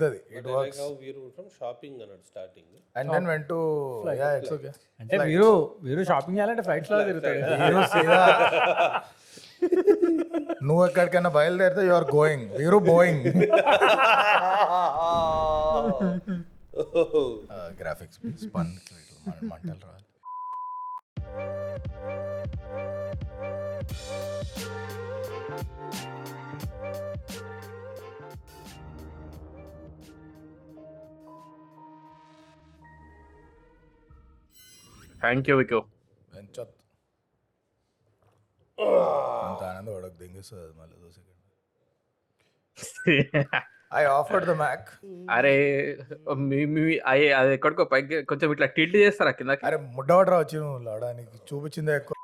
అది it But I like works how వీరు from shopping అన్నాడు starting and then went to yeah it's okay అంటే వీరు వీరు షాపింగ్ చేయాలంటే ఫ్లైట్స్లో తిరుగుతాడు. మీరు సీదా. నువ్వు ఎక్కడికైనా బయలుదేరితే యు ఆర్ గోయింగ్ వీరు బోయింగ్ గ్రాఫిక్స్ స్పన్ మంటలు రావాలి థ్యాంక్ యూ వికో పెంచొద్దు అంత ఆనందం వాడకు దెంగిస్తుంది మళ్ళీ though second I afforded the Mac అరే మీ మీ అయ్యే అది ఎక్కడికో పైకి కొంచెం ఇట్లా టిల్ట్ చేస్తారా కిందకి? అరే ముడ్డవడరా వచ్చి నువ్వు లాడానికి చూపించిందే ఎక్కువ.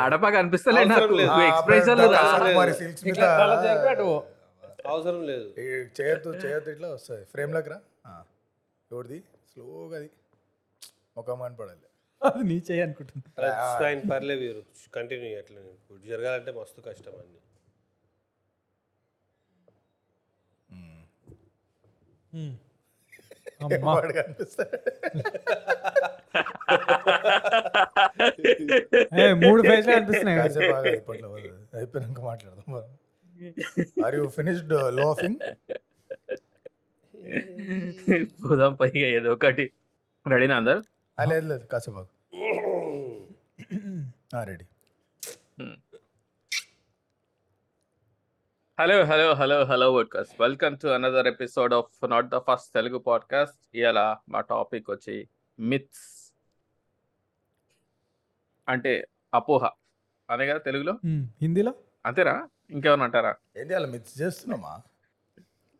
అడపగా అనిపిస్తలే అవసరం నాకు. లేదు. ఎక్స్ప్రెషన్ మరి సిల్క్స్ మీద అవసరం లేదు. చేయొద్దు చేయొద్దు ఇట్లా వస్తుంది. ఫ్రేమ్లోకి రా. ఆ, ఎవరిది? స్లోగా అది ముఖం అని పడాలి అది నీ చేయి అనుకుంటుంది. ఫైన్ పర్లే వీరు. కంటిన్యూ అట్లా ఇప్పుడు జరగాలంటే మస్తు కష్టం అన్ని. అమ్మా. వాడు కనిపిస్తాడు? ఏ, మూడు కాసేపు ఆగాలి ఇప్పట్లో అయిపోయినాక మాట్లాడదాం ఆర్ యూ ఫినిష్డ్ లోఫింగ్ పోదాం పైగా ఏదో ఒకటి. రెడీనా అందరు? లేదు లేదు కాసేపు ready. Hello hello hello hello workers. Welcome to another episode of not the first Telugu podcast ఇలా మా టాపిక్ వచ్చి మిత్స్ అంటే అపోహ. అదే కదా తెలుగులో? హిందీలో? అంతేనా? ఇంకేమన్నా అంటారా? ఏంటి అలా మిక్స్ చేస్తున్నామా మిత్స్ టూ పాయింట్ Myths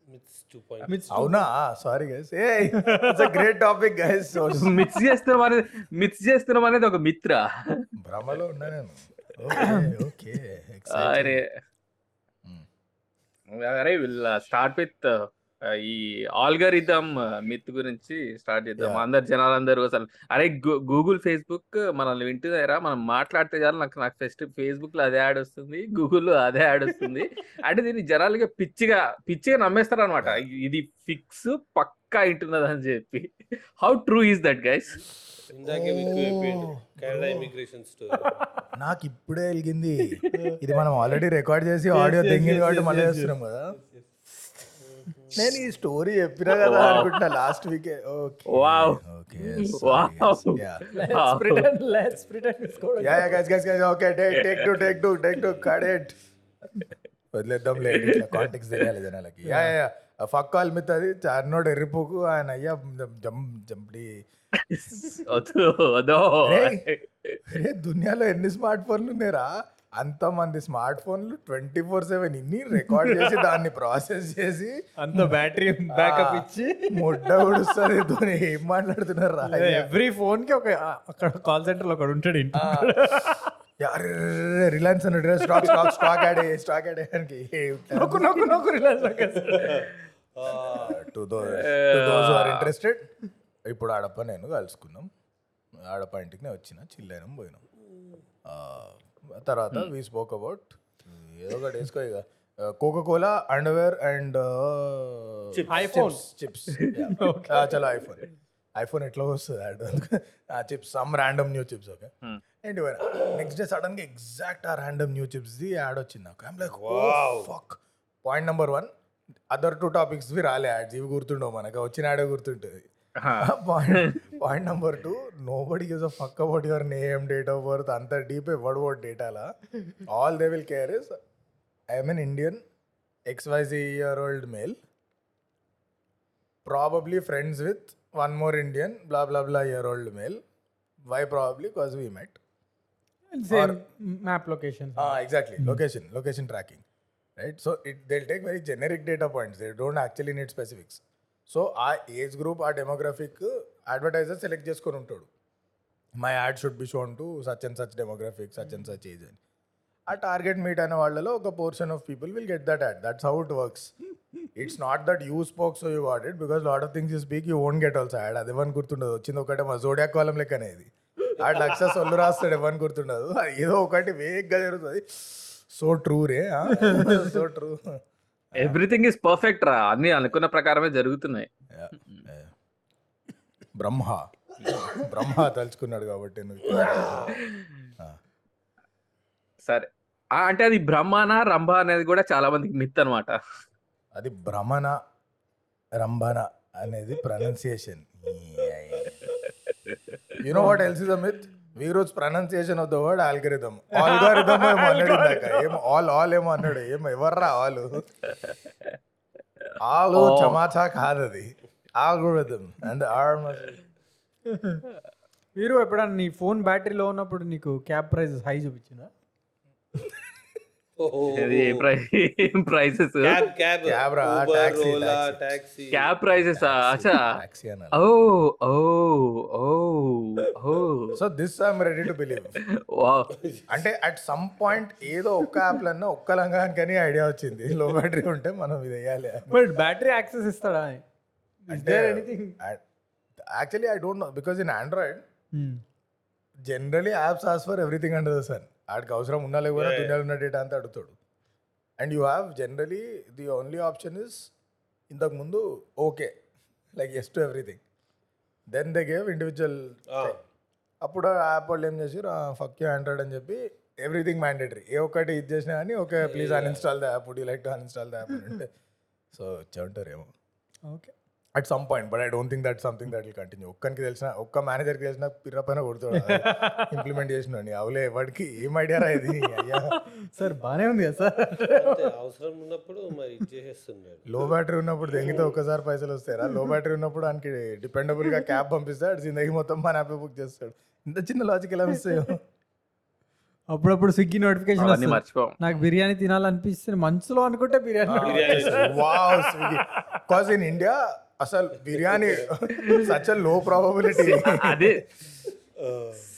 అవునా? Sorry guys a it's great topic guys mix చేస్తున్నాం అనేది మిక్స్ చేస్తున్నాం అనేది ఒక మిత్ర. భ్రమలో ఉన్నా నేను. ఓకే ఓకే అరే. అరే విల్ స్టార్ట్ విత్ ఈ ఆల్గరిథం మిత్ గురించి స్టార్ట్ చేద్దాం. అందరు జనాలందరూ అసలు అరే గూగుల్ ఫేస్బుక్ మనల్ని వింటున్నారా మనం మాట్లాడితే చాలు నాకు నాకు ఫస్ట్ ఫేస్బుక్లో అదే యాడ్ వస్తుంది గూగుల్లో అదే యాడ్ వస్తుంది. అంటే దీన్ని జనాలుగా పిచ్చిగా పిచ్చిగా నమ్మేస్తారు అనమాట ఇది ఫిక్స్ పక్కా వింటున్నది అని చెప్పి how true is that guys నాకు ఇప్పుడే వెలిగింది. ఇది మనం ఆల్రెడీ రికార్డ్ చేసి ఆడియో తెంగింది కాబట్టి మళ్ళీ చేస్తున్నాం కదా. నేను ఈ స్టోరీ చెప్పినా కదా అనుకుంటున్నా last VK okay Wow. Okay pretend it's going yeah yeah guys guys guys okay take take two take two take two cadet వదిలేద్దాం లేదు ఇట్లా కాంటెక్స్ తెలియాలి జనాలకి. Yeah yeah fuck call myth అది. చార్నోడ్ ఎర్రిపోకు ఆయన అయ్యా జం జంపడి. దునియాలో ఎన్ని స్మార్ట్ ఫోన్లు ఉన్నారా అంతమంది స్మార్ట్ ఫోన్లు ట్వంటీ ఫోర్ సెవెన్ ఇన్ని రికార్డ్ చేసి దాన్ని ప్రాసెస్ చేసి అంత బ్యాటరీ బ్యాకప్ ఇచ్చి. ముడ్డ ఉడుస్తుంది ఏం మాట్లాడుతున్నారు రా ఎవ్రీ ఫోన్కి ఒక అక్కడ కాల్ సెంటర్లో ఒకడు ఉంటాడు ఇంటి రిలయన్స్ అన్నట్టు stock stock stock ad stock ad నొక్కు నొక్కు నొక్కు relax to those are interested ఇప్పుడు ఆడప్ప నేను కలుసుకున్నాం. ఆడప్ప ఇంటికి నేను వచ్చిన చిల్లైనం పోయినాం. తర్వాత వీ స్పోక్ అబౌట్ ఏదో ఒకటి వేసుకో ఇక. Coca Cola underwear and iPhone. Chips చలో ఐఫోన్ ఐఫోన్ ఎట్లా వస్తుంది? Ad chips some random new chips okay ఏంటి నెక్స్ట్ డే సడన్గా ఎగ్జాక్ట్ ఆ random new chips the ad వచ్చింది నాకు. I'm like fuck point number one other two topics we రాలే. Ads ఇవి గుర్తుండవు మనకు. వచ్చిన యాడే గుర్తుంటుంది. Point point number two nobody gives a fuck about your name date of birth అంత డీప్ ఎవడ్ about డేటాలా all they will care is I'm an Indian XYZ year old male probably friends with one more Indian blah blah blah year old male why probably because we met same map location exactly location location tracking right so it they'll take very generic data points they don't actually need specifics so ఆ age group ఆ demographic advertiser select చేసుకొని ఉంటాడు. My ad should be shown to such and such demographic such and such age అని. ఆ target meet అయిన వాళ్ళలో ఒక portion of people will get that ad that's how it works it's not that you spoke so you what it because lot of things you speak you own get also ad అది ఎవరు గుర్తుండదు? వచ్చింది ఒకటే మా Zodiac కాలం లెక్క అనేది. ఆ లక్ష సొల్లు రాస్తాడు ఎవరు గుర్తుండదు? ఏదో ఒకటి వేగ్గా జరుగుతుంది. So true ray so true everything is perfect రా. అన్ని అనుకున్న ప్రకారమే జరుగుతున్నాయి. బ్రహ్మ. బ్రహ్మ తలుచుకున్నాడు కాబట్టి సరే. అంటే అది బ్రహ్మానా రంభ అనేది కూడా చాలా మందికి మిత్ అనమాట అది భ్రమణ రంభన అనేది pronunciation you know what else is the myth వీరోజ్ pronunciation of the word algorithm algorithm ఏమో అన్నాడు ఇందాక. ఏమో ఆల్ ఆల్ ఏమో అన్నాడు. ఏమో ఎవర్రా ఆలు? ఆలు. చమాచా కాదు అది ఆల్గోరిథమ్ అండ్ ఆర్ మీరు ఎప్పుడన్నా నీ ఫోన్ బ్యాటరీలో ఉన్నప్పుడు నీకు క్యాబ్ ప్రైస్ హై చూపించిందా ప్రైసెస్ క్యాబ్ ప్రైసెస్ అచ్చా టాక్సీ అనాలి ఓ ఓ ఓ ఓ. So this I'm ready to believe wow అంటే అట్ సమ్ పాయింట్ ఏదో ఒక్క యాప్ లన్నా ఒక్క లంగానికని ఐడియా వచ్చింది. లో బ్యాటరీ ఉంటే మనం ఇది వేయాలి. బట్ బ్యాటరీ యాక్సెస్ ఇస్తాడా? అంటే actually I don't know because in Android generally apps ask for everything under the sun ఆడికి అవసరం ఉన్నా లేకపోయినా దునియాలో ఉన్న డేటా అంతా అడుగుతాడు. And you have generally the only option is ఇంతకు ముందు okay like yes to everything then they gave individual. అప్పుడు యాప్ వాళ్ళు ఏం చేసారు ఫక్ యూ ఆండ్రాయిడ్ అని చెప్పి ఎవ్రీథింగ్ మ్యాండేటరీ ఏ ఒక్కటి ఇది చేసినా కానీ okay please uninstall the app would you like to uninstall the app అంటే సో వచ్చే ఉంటారేమో. Okay at some point but I don't think that something that will continue ఒక్కరికి తెలిసిన ఒక్క మేనేజర్కి తెలిసిన పిర్ర పైన కొడుతాడు. ఇంప్లిమెంట్ చేసిన అవలే వాడికి ఏం ఐడియా రా ఇది? అయ్యా. సార్ బాగానే ఉంది కదా సార్. అవసరం ఉన్నప్పుడు మరి లో బ్యాటరీ ఉన్నప్పుడు దెంగితే ఒక్కసారి పైసలు వస్తారా లో బ్యాటరీ ఉన్నప్పుడు దానికి డిపెండబుల్గా క్యాబ్ పంపిస్తే అది జిందగీ మొత్తం మన యాప్ బుక్ చేస్తాడు. ఇంత చిన్న లాజిక్ ఎలా మిస్ అయ్యో అప్పుడప్పుడు స్విగ్గీ నోటిఫికేషన్ వస్తుంది. నాకు బిర్యానీ తినాలనిపిస్తుంది. మంచులో అనుకుంటే biryani wow Swiggy cause in India అసలు బిర్యానీ సచ్లో ప్రాబబిలిటీ అదే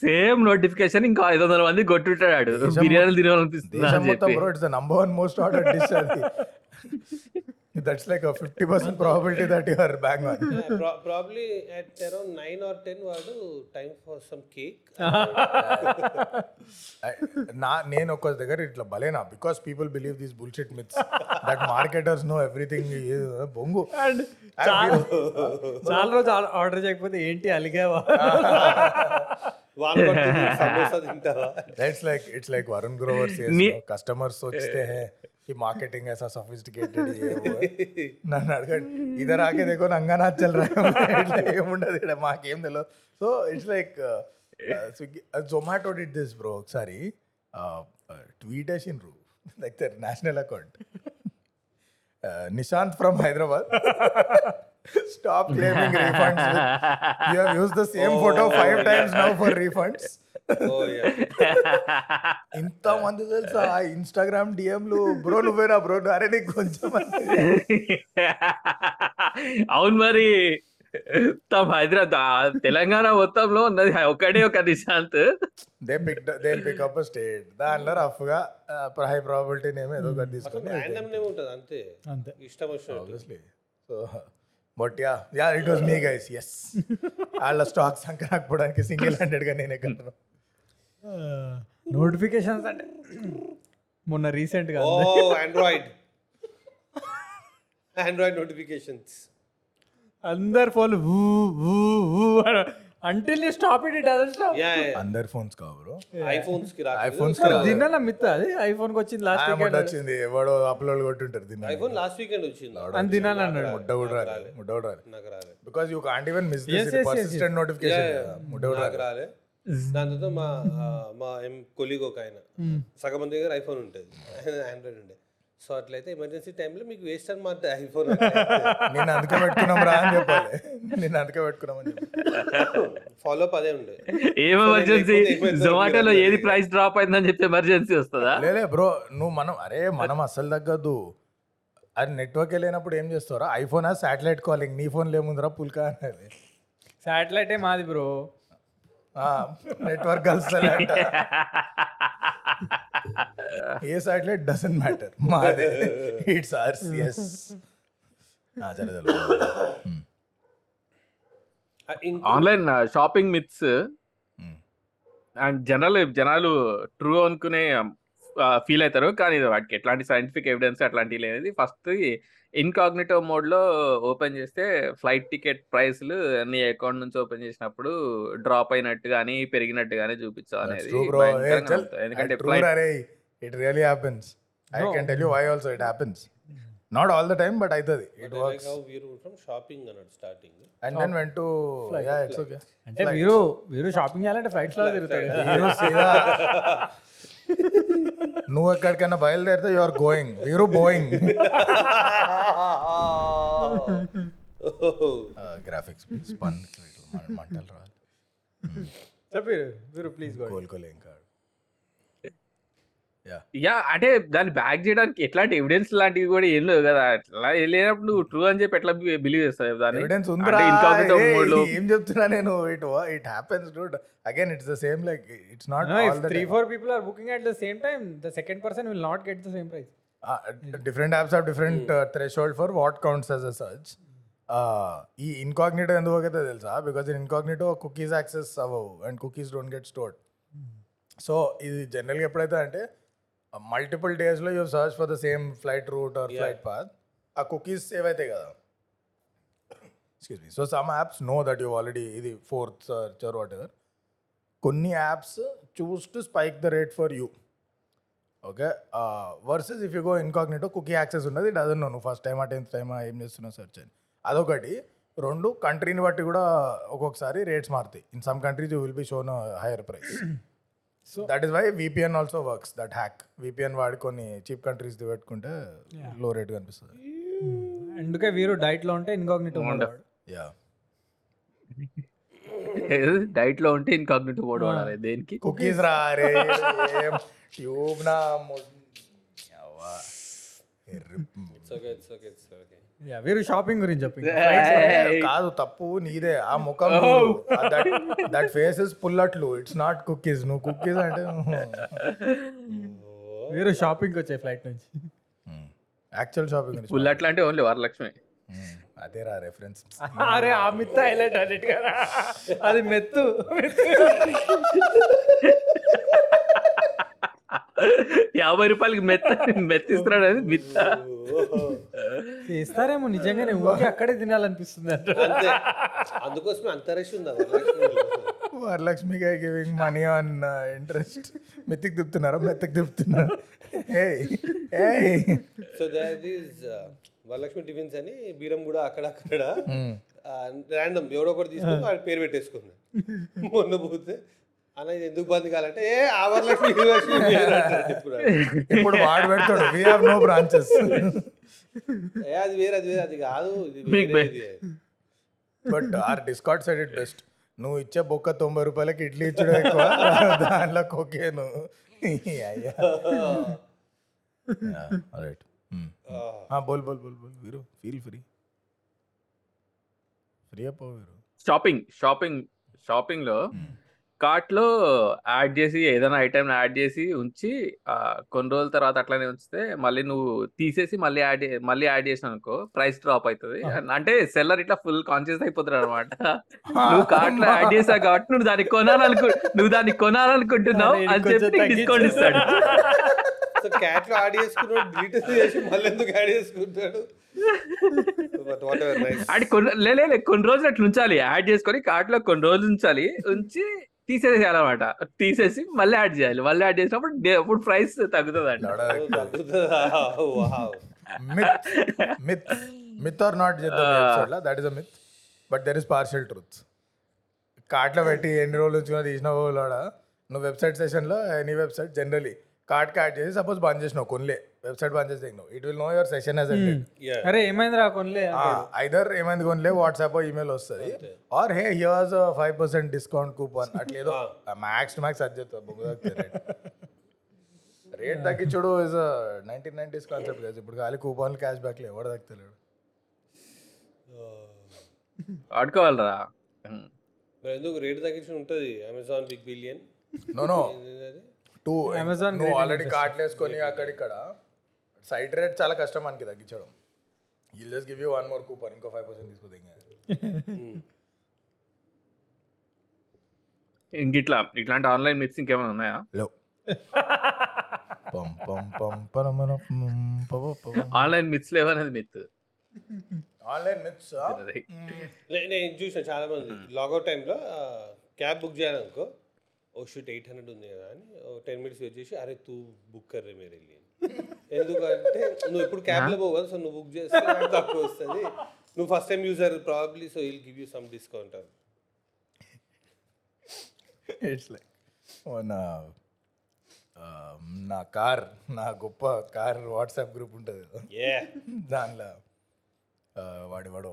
సేమ్ నోటిఫికేషన్ ఇంకా ఐదు వందల మంది కొట్టుంటాడు. బిర్యానీలు తినాలనిపిస్తుంది number one most order dish అది. That's like fifty percent probability that your on probably at around nine or ten వాడు టైం ఫర్ సమ్ కేక్ నా నేను ఒక దగ్గర ఇట్లా బలేనా because people believe these bullshit myths that marketers know everything బొంగు. చాలా చాలా రోజు ఆర్డర్ చేయకపోతే ఏంటి అలిగావా వాళ్ళు పట్టుకుని సమోసా తింటావా it's like it's like Varun Grover నీ- కస్టమర్స్ सोचते हैं कि मार्केटिंग ऐसा सोफिस्टिकेटेड ये वो है. నన్ను అడగండి ఇదర్ ఆకే దేకో నంగా చల్ రా ఇట్లా ఏముండదు ఇక్కడ మాకేం తెలియదు so it's like Swiggy Zomato did this bro ఒకసారి ట్వీట్ వేసిండ్రు like there national account Nishant from Hyderabad stop claiming refunds you have uses the same photo five times now for refunds ఇంత మంది తెలుసా? ఇన్స్టాగ్రామ్ డిఎంలు bro నువ్వేనా bro? అరే నీకు కొంచెం అవును మరి. తమ హైదరాబాద్ తెలంగాణ మొత్తంలో ఉన్నది ఒకటే ఒక Nishant. They pick they pick up state దానిలో రఫ్గా హై ప్రాబిలిటీ నేమ్ ఏదో ఒకటి తీసుకొని ర్యాండమ్ నేమ్ ఉంటుంది అంతే. అంతే. ఇష్టం వచ్చినట్టు. So but yeah yeah it was me guys yes వాళ్ళ స్టాక్ సంకరాకపోవడానికి సింగిల్ హ్యాండెడ్గా నేనే కట్టను. నోటిఫికేషన్స్ అంటే మొన్న రీసెంట్గా ఓ ఆండ్రాయిడ్ ఆండ్రాయిడ్ నోటిఫికేషన్స్ అందరు phone until you stop it it other stop అందరి ఫోన్స్ కావు బ్రో. ఐఫోన్స్కి రాదు. ఐఫోన్స్ దిన్న మిత్త అది? ఐఫోన్కి వచ్చింది లాస్ట్ వీకెండ్ వచ్చింది ఎవడో అప్లోడ్ కొట్టుంటారు దీన్ని ఐఫోన్ లాస్ట్ వీకెండ్ వచ్చింది. అని తినాలి అన్నాడు ముడ్డ కూడా రాలేదు. ముడ్డ కూడా నాకు రాలేదు. Because you can't even miss yes, persistent notification ముడ్డ కూడా రాలే దాని తర్వాత మా మా ఎం కొలీగ్ ఒక ఆయన. సగం మంది దగ్గర ఐఫోన్ ఉంటుంది. ఆండ్రాయిడ్ ఉండే. సో అట్లయితే ఎమర్జెన్సీ టైంలో మీకు వేస్ట్ అనమాట ఐఫోన్ నేను అందుకే పెట్టుకున్నాం రా అని చెప్పాలి. నేను అందుకే పెట్టుకున్నామని ఫాలో అప్ అదే ఉండే. ఏం ఎమర్జెన్సీ జొమాటోలో ఏది ప్రైస్ డ్రాప్ అయిందని చెప్పి ఎమర్జెన్సీ వస్తుందా? లేలే బ్రో నువ్వు మనం అరే మనం అస్సలు తగ్గద్దు. అది నెట్వర్క్ వెళ్ళినప్పుడు ఏం చేస్తారా ఐఫోన్ ఆ శాటిలైట్ కాలింగ్ నీ ఫోన్ లేముందిరా పుల్కా అనేది శాటిలైటే మాది బ్రో నెట్వర్క్ కలుస్తలేంట ఏ శాటిలైట్ డజంట్ మ్యాటర్ మాదే. It's hours yes online shopping myths and జనాలు జనాలు ట్రూ అనుకునే ఫీల్ అవుతారు. కానీ వాటికి ఎట్లాంటి సైంటిఫిక్ ఎవిడెన్స్ అట్లాంటివి లేదు ఫస్ట్ ఇన్కాగ్నిటో మోడ్లో ఓపెన్ చేస్తే ఫ్లైట్ టికెట్ ప్రైస్లు నీ అకౌంట్ నుంచి ఓపెన్ చేసినప్పుడు డ్రాప్ అయినట్టు కానీ పెరిగినట్టు కానీ చూపించావు అనేది. ఎందుకంటే ట్రూ flight- అరే it really happens I No. Can tell you why also it happens not all the time but అవుతుంది ఇట్ వర్క్స్ వీరు ఫ్రమ్ షాపింగ్ అన్నాడు starting and then went to yeah it's okay అంటే వీరు వీరు shopping చేయాలంటే ఫ్లైట్స్లో తిరుగుతాడు. వీరు సీదా నువ్వు ఎక్కడికైనా బయలుదేరితే యు ఆర్ గోయింగ్ వీరు బోయింగ్ గ్రాఫిక్స్ స్పన్ మంటలు రావాలి. చెప్పి వీరు ప్లీజ్ కోలుకోలే ఇంకా యా యా అంటే దాన్ని బ్యాక్ చేయడానికి ఎట్లాంటి ఎవిడెన్స్ లాంటివి కూడా ఏం లేవు కదా. అట్లా లేనప్పుడు నువ్వు ట్రూ అని చెప్పి ఎట్లా బిలీవ్ చేస్తావు దాన్ని? ఎవిడెన్స్ అంటే ఏం చెప్తున్నా నేను? It it happens dude again it's the same like it's not No, if all the three, four people are booking at the same time, the second person will not get the same price. Different apps have different threshold for what counts as a search ఈ incognito ఎందుకు అయితే తెలుసా? Because in incognito cookies access అవ్వవు and cookies don't get stored so ఇది జనరల్గా ఎప్పుడైతే అంటే multiple డేస్లో you search for the same flight route or flight path ఆ కుకీస్ సేవ్ అవుతాయి కదా. Excuse me so some apps know that you already ఇది fourth search or what ever కొన్ని apps choose to spike the rate for you okay versus if you go incognito cookie access ఉన్నది doesn't know నువ్వు first టైమా tenth టైమా ఏం చేస్తున్నావు search అని. అదొకటి. రెండు కంట్రీని బట్టి కూడా ఒక్కొక్కసారి రేట్స్ మారుతాయి. In some countries you will be shown higher price so that is why VPN also works that hack VPN వాడి కొన్ని చీప్ కంట్రీస్ పెట్టుకుంటే లో రేట్ కనిపిస్తుంది అందుకే వీరు డైట్లో ఉంటే ఇన్కాగ్నిటో యా డైట్లో ఉంటే ఇన్కాగ్నిటివ్ మోడ్ వాడాలి. దేనికి? కుకీస్ రా రే ట్యూబ్ నా వీరు షాపింగ్ గురించి చెప్పి కాదు తప్పు నీదే ఆ ముఖం దట్ ఫేస్ ఇస్ పుల్లట్లు. ఇట్స్ నాట్ కుకీస్ నువ్వు కుకీస్ అంటే వీరు షాపింగ్ వచ్చాయి ఫ్లైట్ నుంచి. యాక్చువల్ షాపింగ్ ఫుల్ అట్లా అంటే ఓన్లీ వరలక్ష్మి. అదే రా రెఫరెన్స్ అరే ఆ మిత్త హైలైట్ అన్నిటి కదా. అది మెత్తు. యాభై రూపాయలకి మెత్త మెత్తిస్తున్నాడు అది మిత్త. చేస్తారేమో నిజంగానే ఊరికి అక్కడే తినాలనిపిస్తుంది అంట. అంతే. అందుకోసమే అంత రష్ ఉందా? Varalakshmi giving money on interest మెత్తికి తిప్పుతున్నారా? మెత్తకి తిప్పుతున్నారు? So that is Varalakshmi tiffins అని బీరం కూడా అక్కడక్కడ ర్యాండమ్ ఎవడో ఒకటి తీసుకొని వాడి పేరు పెట్టేసుకున్నాడు మొన్న పోతే ఇది ఎందుకు బంద్ కావాలంటే ఏ ఆ వరలక్ష్మి ఈ వరలక్ష్మి పేరు అంటాడు ఇప్పుడు వాడు. పెడతాడు వీ హావ్ నో బ్రాంచెస్ ఏ అది వేరే అది వేరే అది కాదు. But or discount side it best నువ్వు ఇచ్చే బొక్క తొంభై రూపాయలకి ఇడ్లీ ఇచ్చడం ఎక్కువ దాంట్లో కొకేను రైట్ బోల్ బోల్ బోల్ బోల్ వీరు ఫీల్ ఫ్రీ ఫ్రీ వీరు షాపింగ్ షాపింగ్ షాపింగ్లో కార్ట్లో యాడ్ చేసి ఏదైనా ఐటమ్ యాడ్ చేసి ఉంచి కొన్ని రోజుల తర్వాత అట్లానే ఉంచితే మళ్ళీ నువ్వు తీసేసి మళ్ళీ యాడ్ మళ్ళీ యాడ్ చేసిన అనుకో ప్రైస్ డ్రాప్ అవుతుంది అంటే సెల్లర్ ఇట్లా ఫుల్ కాన్షియస్ అయిపోతాడు అనమాట నువ్వు కార్ట్లో యాడ్ చేసావు కాబట్టి నువ్వు దాన్ని కొనాలనుకు నువ్వు దాన్ని కొనాలనుకుంటున్నావు అని చెప్పి డిస్కౌంట్ ఇస్తాడు. క్యాట్లో యాడ్ చేసుకున్నాడు డిలీట్ చేసి మళ్ళీ ఎందుకు యాడ్ చేసుకుంటాడు? కొన్ని కొన్ని రోజులు అట్లా ఉంచాలి. యాడ్ చేసుకొని కార్ట్లో కొన్ని రోజులు ఉంచాలి. ఉంచి తీసేసేయాలి అనమాట తీసేసి మళ్ళీ యాడ్ చేయాలి. మళ్ళీ యాడ్ చేసినప్పుడు అప్పుడు ప్రైస్ తగ్గుతుంది? అంట wow myth myth myth or not that is a myth but there is partial truth కార్ట్లో పెట్టి ఎన్ని రోజులు ఉంచుకున్నా తీసిన వాళ్ళ నువ్వు వెబ్సైట్ సెషన్లో ఎనీ వెబ్సైట్ జనరలీ కార్ట్కి యాడ్ చేసి సపోజ్ బంద్ చేసినావు కొనలే. వెబ్సైట్ బంద్ చేసి నువ్వు it will know your session yeah అరే ఏమైందిరా కొనలే ఐదర్ ఏమైంది కొనలే వాట్సాప్ ఈమెయిల్ వస్తుంది. Or hey here's five percent discount coupon అట్లేదో max to max అది చెప్తా rate తగ్గించుడు is nineteen nineties concept కదా ఇప్పుడు ఖాళీ కూపన్లు క్యాష్ బ్యాక్లు ఎవరు తగ్గలేడు వాడుకోవాలరా మరి ఎందుకు రేట్ తగ్గించి ఉంటుంది? Amazon big billion no no too నువ్వు rating ఆల్రెడీ కార్ట్లు వేసుకొని అక్కడిక్కడ సైట్ రేట్ చాలా కష్టం మనకి తగ్గించడం. ఈ just give you one more coupon ఇంకో ఫైవ్ పర్సెంట్ తీసుకోదు ఇంక. ఇట్లా ఇట్లాంటి ఆన్లైన్ మిక్స్ ఇంకేమైనా ఉన్నాయా? లో. ఆన్లైన్ మిత్స్ లేవనేది మిత్ ఆన్లైన్ మిత్స్ నేను చూసిన చాలా మంది. లాగౌట్ టైంలో క్యాబ్ బుక్ చేయాలనుకో ఓ షూట్ ఎయిట్ హండ్రెడ్ ఉంది కదా అని టెన్ మినిట్స్ వెయిట్ చేసి అరే తూ బుక్ కర్రే మీరు వెళ్ళి. ఎందుకంటే నువ్వు ఎప్పుడు క్యాబ్లో పోవు కదా సో నువ్వు బుక్ చేస్తే నాకు తక్కువ వస్తుంది. నువ్వు first time user probably so will give you some discount అని ఇట్స్ లైక్ నా ఆ, నా కార్ నా గొప్ప కార్ వాట్సాప్ గ్రూప్ ఉంటుంది కదా. దానిలో వాడి వాడు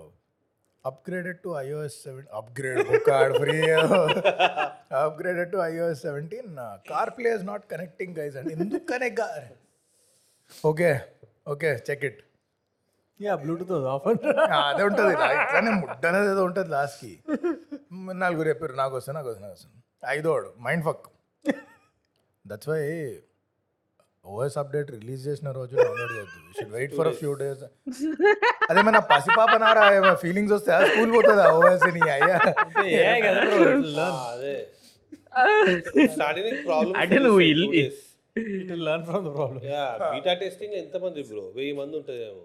upgraded to iOS seven upgrade card free upgraded to iOS seventeen CarPlay is not connecting guys అండి ఎందుకు connect okay okay check it yeah Bluetooth off అదే ఉంటుంది. ఇట్లానే ముడ్డ అనేది ఏదో ఉంటుంది లాస్ట్కి నలుగురు చెప్పారు నాకు వస్తే నాకు వస్తే నాకు వస్తుంది ఐదోడు mind fuck that's why OS update release చేసిన రోజు డౌన్లోడ్ చేయొద్దు. Should wait for few days అదే మన పసిపాపనారా ఫీలింగ్స్ వస్తే స్కూల్ పోతుందా ఓఎస్ నీ? అయ్యా. అదే. స్టార్టింగ్ ప్రాబ్లమ్ అంటే నువ్వు learn from the problem yeah beta testing ఎంతమంది బ్రో వెయ్యి మంది ఉంటుందేమో.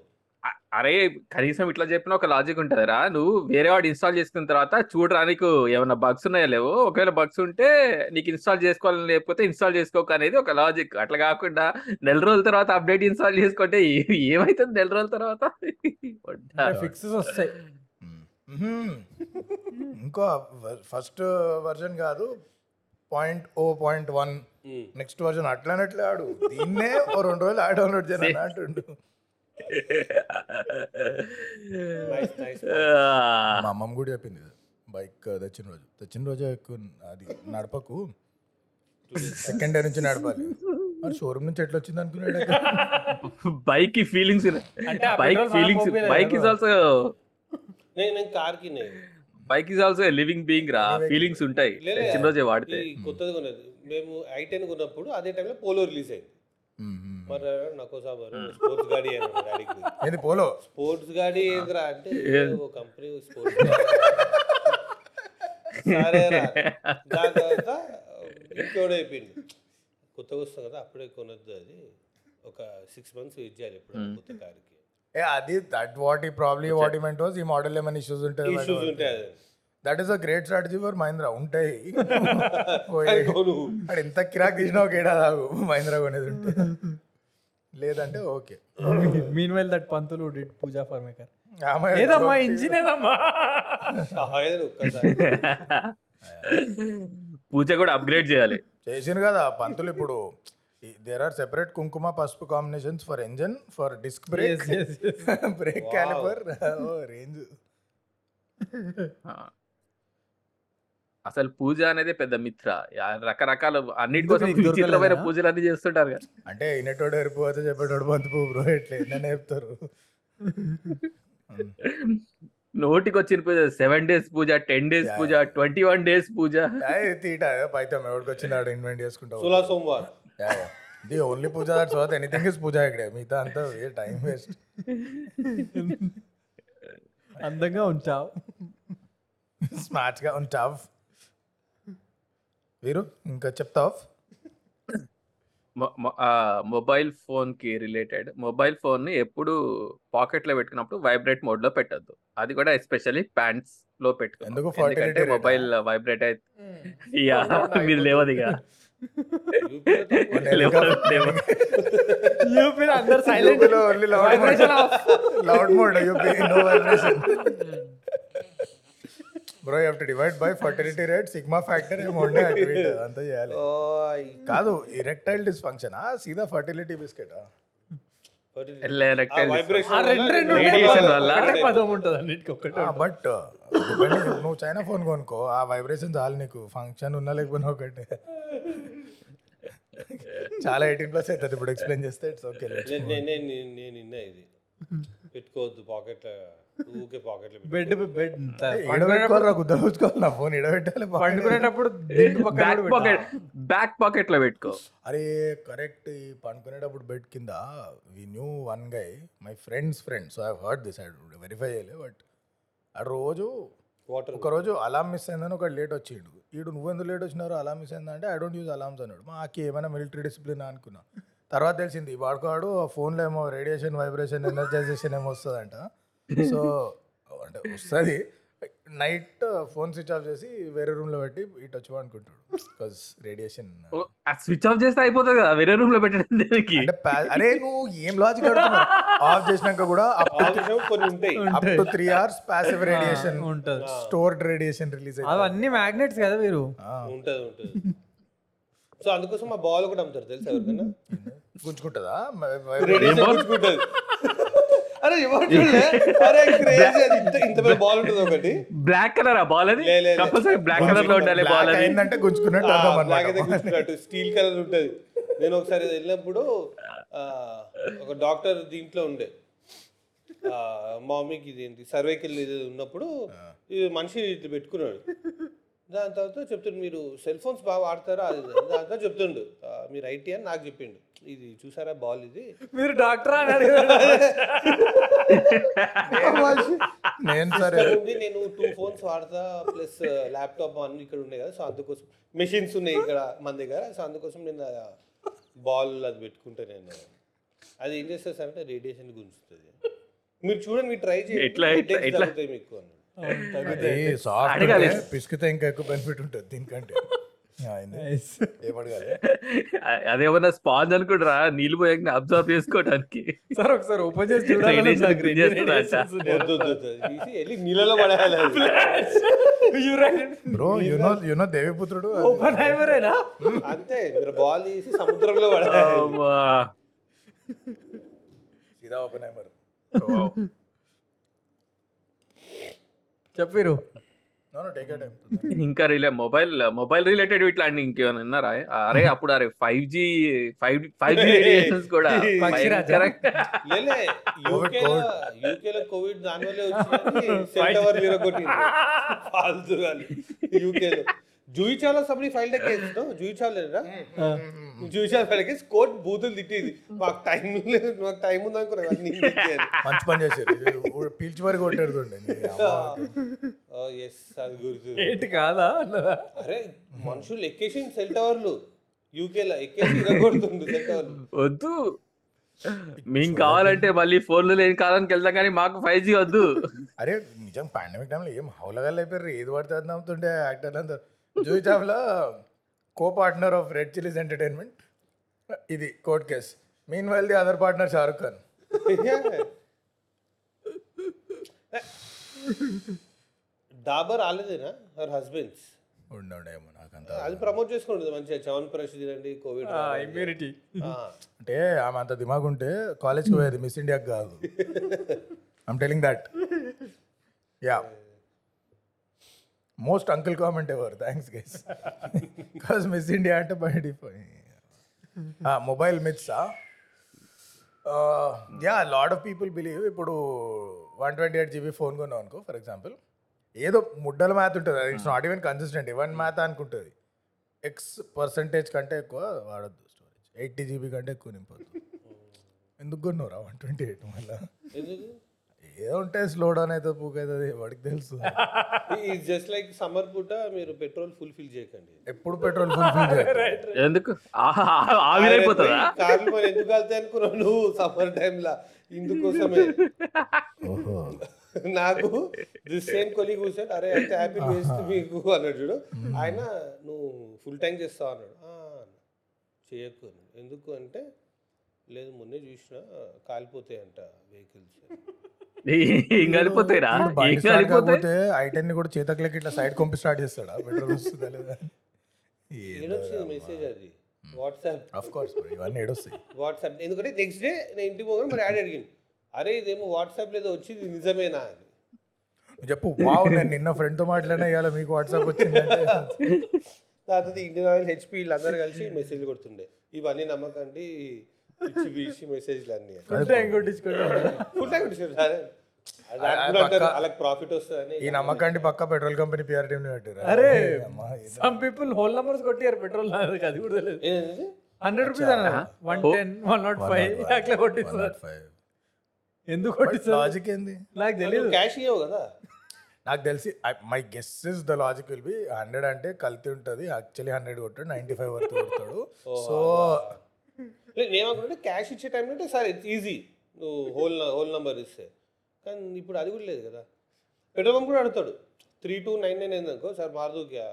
అరే కనీసం ఇట్లా చెప్పిన ఒక లాజిక్ ఉంటుందిరా. నువ్వు వేరే వాడు ఇన్స్టాల్ చేసుకున్న తర్వాత చూడరా నీకు ఏమైనా బగ్స్ ఉన్నాయా లేవు? ఒకవేళ బగ్స్ ఉంటే నీకు ఇన్స్టాల్ చేసుకోవాలని లేకపోతే ఇన్స్టాల్ చేసుకోక అనేది ఒక లాజిక్ అట్లా కాకుండా నెల రోజుల తర్వాత అప్డేట్ ఇన్స్టాల్ చేసుకుంటే ఏమైతుంది నెల రోజుల తర్వాత. ఫిక్సెస్ వస్తాయి. ఇంకో ఫస్ట్ వర్జన్ కాదు. Point o point one. Next version అట్లనట్లే ఆడు. దీన్నే ఓ రెండు రోజులు ఆడ డౌన్లోడ్ చేయాలి అంటుండు. ఆ, మా అమ్మమ్మ కూడా చెప్పింది బైక్ తెచ్చిన రోజు. తెచ్చిన రోజే ఎక్కువ అది నడపకు. సెకండ్ డే నుంచి నడపాలి. మరి షోరూమ్ నుంచి ఎట్లా వచ్చింది అనుకున్నాడు బైక్కి ఫీలింగ్స్ అంటే ఆ bike feelings bike. Is also నేను కార్కి నేను. Bike is also living being రా. ఫీలింగ్స్ ఉంటాయి. తెచ్చిన రోజే వాడితే. కొత్తది కొన్నది. మేము ఐ టెన్ కొన్నప్పుడు అదే టైంలో పోలో రిలీజ్ అయింది. మరి నాకు స్పోర్ట్స్ గాడి ఏంది పోలో స్పోర్ట్స్ గాడి ఏంద్రా అంటే ఓ కంపెనీ స్పోర్ట్స్ సరే రా. దాని తర్వాత ఇంకోటి అయిపోయింది. కొత్తగా వస్తాం కదా అప్పుడే కొనొద్దు అది. ఒక సిక్స్ మంత్స్ యూజ్ చేయాలి ఎప్పుడు కొత్త కార్కి. అది దట్ వాట్ ఈ ప్రాబ్లీ వాట్ ఈ మెంట్ వాస్ ఈ మోడల్ ఏమైనా ఇష్యూస్ ఉంటాయి ఇష్యూస్ ఉంటాయి అది that is a great strategy for Mahindra ఉంటాయి. అది ఎంత కిరాక్ తీసినా ఒక ఏడా తాగు? మహీంద్రా కొనేది ఉంటే. లేదంటే ఓకే. మీన్ వైల్ దట్ పంతులు డిడ్ పూజా ఫర్ మేకర్ ఆమె ఏదమ్మా ఇంజిన్ ఏదమ్మా సహాయం ఒక్కసారి. పూజ కూడా అప్గ్రేడ్ చేయాలి. చేసిండు కదా పంతులు ఇప్పుడు. There or separate kumkuma pasupu combinations for engine for disc brake brake caliper range. అసలు పూజ అనేది పెద్ద మిత్ర. రకరకాల అన్నిటి కోసం? విచిత్రమైన పూజలు అన్ని చేస్తుంటారు కదా. అంటే ఇనేటోడు ఎరిపోతే చెప్పేటోడు బంతు బ్రో ఎట్లా ఏంటని చెప్తారు. నోటికి వచ్చిన puja seven days puja ten days puja twenty one days puja. Theta పైతం ఎవరికి వచ్చినాడు ఇన్వెంట్ చేసుకుంటావు సులా సోమవార్. The only puja that's worth anything is puja ఇక్కడ మిగతా అంతా టైం వేస్ట్ అందంగా ఉంచావు స్మార్ట్గా ఉంటావ్ వీరు ఇంకా చెప్తావు మొబైల్ ఫోన్కి రిలేటెడ్ మొబైల్ ఫోన్ని ఎప్పుడు పాకెట్లో పెట్టుకున్నప్పుడు వైబ్రేట్ మోడ్లో పెట్టద్దు అది కూడా ఎస్పెషల్లీ ప్యాంట్స్లో పెట్టుకో ఎందుకంటే? మొబైల్ వైబ్రేట్ అయితే యా మీరు లేవదు ఇక లేవదు, లేవదు. యూపీ అందరు silent only loud loud mode UP no vibration bro you have to divide by fertility rate sigma factor ఏమో ఉండే అంతా చేయాలి కాదు ఇరెక్టైల్ డిస్ఫంక్షన్ సీదా ఫర్టిలిటీ బిస్కెట్ లే- బట్ నువ్వు చైనా ఫోన్ కొనుక్కో ఆ వైబ్రేషన్ చాలు నీకు ఫంక్షన్ ఉన్నా లేకపోయినా ఒకటే. చాలా ఎయిటీన్ ప్లస్ అవుతుంది ఇప్పుడు ఎక్స్ప్లెయిన్ చేస్తే ఇట్స్ ఓకే నేను నేను నేను నిన్న ఇది పెట్టుకోవద్దు పాకెట్ ఊకే పాకెట్లో బెడ్ బెడ్ ఇడబెట్టుకోవాలి గుద్ద కూర్చుకోవాలి నా ఫోన్ ఇడబెట్టాలి పండుకునేటప్పుడు పాకెట్ బ్యాక్ పాకెట్లో పెట్టుకో. అరే కరెక్ట్ ఈ పండుకునేటప్పుడు బెడ్ కింద we new one guy my friends friend so I heard this I verify చేయలే బట్ ఆ రోజు వాటర్ ఒక రోజు అలారం మిస్ అయిందని ఒక లేట్ వచ్చిండు ఈడు నువ్వు ఎందుకు లేట్ వచ్చినారు అలామ్స్ ఏంటంటే ఐ డోంట్ యూజ్ అలామ్స్ అన్నాడు. మాకు ఏమైనా మిలిటరీ డిసిప్లిన్ అనుకున్నా. తర్వాత తెలిసింది వాడుకోవాడు ఫోన్లో ఏమో రేడియేషన్ వైబ్రేషన్ ఎనర్జైజేషన్ ఏమో వస్తుందంట. సో అంటే వస్తుంది. నైట్ ఫోన్ స్విచ్ ఆఫ్ చేసి వేరే రూమ్లో పెట్టి ఇటు వచ్చి అనుకుంటాడు బికాస్ రేడియేషన్ స్విచ్ ఆఫ్ చేస్తే అయిపోతుంది కదా వేరే రూమ్లో పెట్టడం దానికి? అరే నువ్వు ఏం లాజిక్ ఆఫ్ చేసినాక కూడా ఆలోచన కొన్ని ఉంటాయి. Up to three hours passive radiation ఉంటది. స్టోర్డ్ రేడియేషన్ రిలీజ్ అవన్నీ మ్యాగ్నెట్స్ కదా మీరు? ఉంటది ఉంటది. సో అందుకోసం మా బాల్ కూడా అమ్ముతారు తెలుసా ఎవరికైనా? గుంజుకుంటది. అరే? అరే అది. ఇంత ఇంత పెద్ద బాల్ ఉంటుంది ఒకటి. బ్లాక్ కలర్ ఆ బాల్ అది? లే, లే, లే. కంపల్సరీ బ్లాక్ కలర్లో ఉండాలి బాల్ అది. అయిందంటే గుంజుకున్నట్టు గుర్తున్నట్టు స్టీల్ కలర్ ఉంటుంది. నేను ఒకసారి వెళ్ళినప్పుడు ఆ, ఒక డాక్టర్ దీంట్లో ఉండే. ఆ, మామీకి ఇది ఏంటి సర్వైకల్ ఇది ఉన్నప్పుడు ఇది మనిషి ఇట్లా పెట్టుకున్నాడు. దాని తర్వాత చెప్తుండు మీరు సెల్ ఫోన్స్ బాగా వాడతారా? అది. దాని తర్వాత చెప్తుండు "ఆ, మీరు ఐటీ అని నాకు చెప్పిండు. ఇది చూసారా బాల్ ఇది? మీరు డాక్టర్ అని నేను సరే. టూ ఫోన్స్ వాడతా ప్లస్ ల్యాప్టాప్ అన్ని ఇక్కడ ఉన్నాయి కదా సో అందుకోసం మెషిన్స్ ఉన్నాయి ఇక్కడ మన దగ్గర సో అందుకోసం నేను బాల్ అది పెట్టుకుంటా నేను. అది ఏం చేస్తుంది సార్ అంటే రేడియేషన్ గుంజుతుంది. మీరు చూడండి మీరు ట్రై చేయండి. ఎట్లా, ఎట్లా, మీకు. పిసికితే ఇంకా ఎక్కువ బెనిఫిట్ ఉంటుంది దీనికంటే. అదేమన్నా స్పాంజ్ అనుకుంటారా? నీళ్ళు పోయాక అబ్జర్వ్ చేసుకోవడానికి. సార్ ఒకసారి ఓపెన్ చేసి చూడాలి నీళ్ళలో. Bro you know you know Deviputrudu open హైమరేనా అంతే మీరు బాల్ తీసి సముద్రంలో. సీదా ఓపెన్ హైమర్ చెప్పిరు. ఇంకా రిలే మొబైల్ మొబైల్ రిలేటెడ్ ఇట్లాంటి ఇంకేమైనా విన్నారా అరే అప్పుడు అరే five G five five G radiations కూడా కోవిడ్ యూకేలో జూయిచాలో సబ్ని ఫైల్ ద కేసు నో జూయిచాలో లేదా? జూయిచాలో ఫైల్ కేసు కోర్ట్ బూతులు తిట్టేది. మాకు టైం లేదు మాకు టైం ఉంది అనుకున్నా. మంచి పని చేశారు. పీల్చి వరకు కొట్టాడు ఎస్ అది గుర్తు. ఏంటి కాదా అరే మనుషులు ఎక్కేసి సెల్ టవర్లు యూకేలో ఎక్కేసి ఇరగొడుతుంది సెల్ టవర్లు వద్దు. మేము కావాలంటే మళ్ళీ ఫోన్లు లేని కాలానికి వెళ్తాం కానీ మాకు ఫైవ్ జీ వద్దు. అరే నిజం పాండమిక్ టైంలో ఏం హౌలగాళ్ళు అయిపోయారు ఏది పడితే నమ్ముతుంటే యాక్టర్ అందరు Juhi Chawla co partner of Red Chillies Entertainment. ఇది court case. Meanwhile the other partner Shahrukh Khan. Dabur రాలేదేనా her husbands. ఉండేమో నాకంత అది ప్రమోట్ చేసుకుంటుంది మంచిగా. చవన్ ప్రష్ తినండి కోవిడ్ ఇమ్యూనిటీ అంటే ఆమె అంత దిమాగ్ ఉంటే కాలేజ్కి పోయేది మిస్ ఇండియాకి కాదు. I'm telling that yeah most uncle comment ever thanks guys because miss India అంటే బయట mobile మిత్సా yeah lot of people believe ఇప్పుడు one twenty eight GB phone కొన్నావు అనుకో ఫర్ ఎగ్జాంపుల్ ఏదో ముడ్డల మ్యాథ్ ఉంటుంది. It's not even consistent one math అనుకుంటుంది. X percentage కంటే ఎక్కువ వాడద్దు స్టోరేజ్ ఎయిటీ జీబీ కంటే ఎక్కువ నింపొద్దు. ఎందుకు కొన్నావురా వన్ ట్వంటీ ఎయిట్ మళ్ళీ ఏదో ఉంటే స్లో డౌన్ అవుతుంది పూక్ అవుతుంది వాడికి తెలుసు. ఈ జస్ట్ లైక్ సమ్మర్ పూట మీరు పెట్రోల్ ఫుల్ ఫిల్ చేయకండి. ఎప్పుడు పెట్రోల్ ఫుల్ఫిల్ చేయాలి ఎందుకు? ఆవిరైపోతుందా కార్లు మరి ఎందుకు వెళ్తాయి అనుకున్నావు నువ్వు సమ్మర్ టైంలో ఇందుకోసమే. ఓహో. నాకు దిస్ సేమ్ కొలీగ్ కూర్చొని అరే ఎంత హ్యాపీ వేస్ట్ మీకు అన్నాడు చూడు. ఆయన నువ్వు ఫుల్ ట్యాంక్ చేస్తావు అన్నాడు. చేయకు. ఎందుకు అంటే లేదు మొన్నే చూసిన కాలిపోతాయి అంట వెహికల్స్ ఏం కలిపోతాయిరా? ఏం కాకపోతే ఐటెన్ కూడా చేతకులకి ఇట్లా సైడ్ కొంపి స్టార్ట్ చేస్తాడా? పెట్రోల్ వస్తుందా లేదా? ఏడొచ్చింది మెసేజ్ అది. వాట్సాప్ ఆఫ్ కోర్స్ ఇవన్నీ ఏడొస్తాయి. వాట్సాప్ ఎందుకంటే నెక్స్ట్ డే నేను ఇంటికి పోగానే మరి యాడ్ అడిగింది అరే ఇదేమో వాట్సాప్ లేదో వచ్చింది నిజమేనా? అని. చెప్పు వావ్ నేను నిన్న ఫ్రెండ్తో మాట్లాడినా ఇవాళ మీకు వాట్సాప్ వచ్చిందంటే తర్వాత ఇండియన్ ఆయిల్ హెచ్పి వీళ్ళందరూ కలిసి మెసేజ్ కొడుతుండే. ఇవన్నీ నమ్మకండి. పిచ్చి మెసేజ్లు అన్ని. ట్యాంక్ వాళ్ళకి ప్రాఫిట్ వస్తుందని ఈ నమ్మకాన్ని పక్క పెట్రోల్ కంపెనీ పిఆర్ టీమ్ పెట్టారు అరే సమ్ పీపుల్ హోల్ నంబర్స్ కొట్టారు పెట్రోల్ అది కూడా తెలియదు. హండ్రెడ్ రూపీస్ అన్న one ten one not five అట్లా కొట్టిస్తారు. ఎందుకు కొట్టిస్తారు? లాజిక్ ఏంది? నాకు తెలియదు క్యాష్ ఇవ్వవు కదా. నాకు తెలిసి my guess is the logic will be hundred అంటే కల్తీ ఉంటుంది. యాక్చువల్లీ హండ్రెడ్ కొట్టాడు నైన్టీ ఫైవ్ వరకు కొడతాడు. సో లేదు నేనేమనుకుంటే క్యాష్ ఇచ్చే టైం అంటే సార్ ఇట్స్ ఈజీ నువ్వు హోల్ హోల్ నెంబర్ ఇస్తే. కానీ ఇప్పుడు అది కూడా లేదు కదా. పెట్రోల్ పంప్ కూడా అడుగుతాడు. త్రీ టూ నైన్ నైన్ ఏందనుకో సార్ మారదు క్యా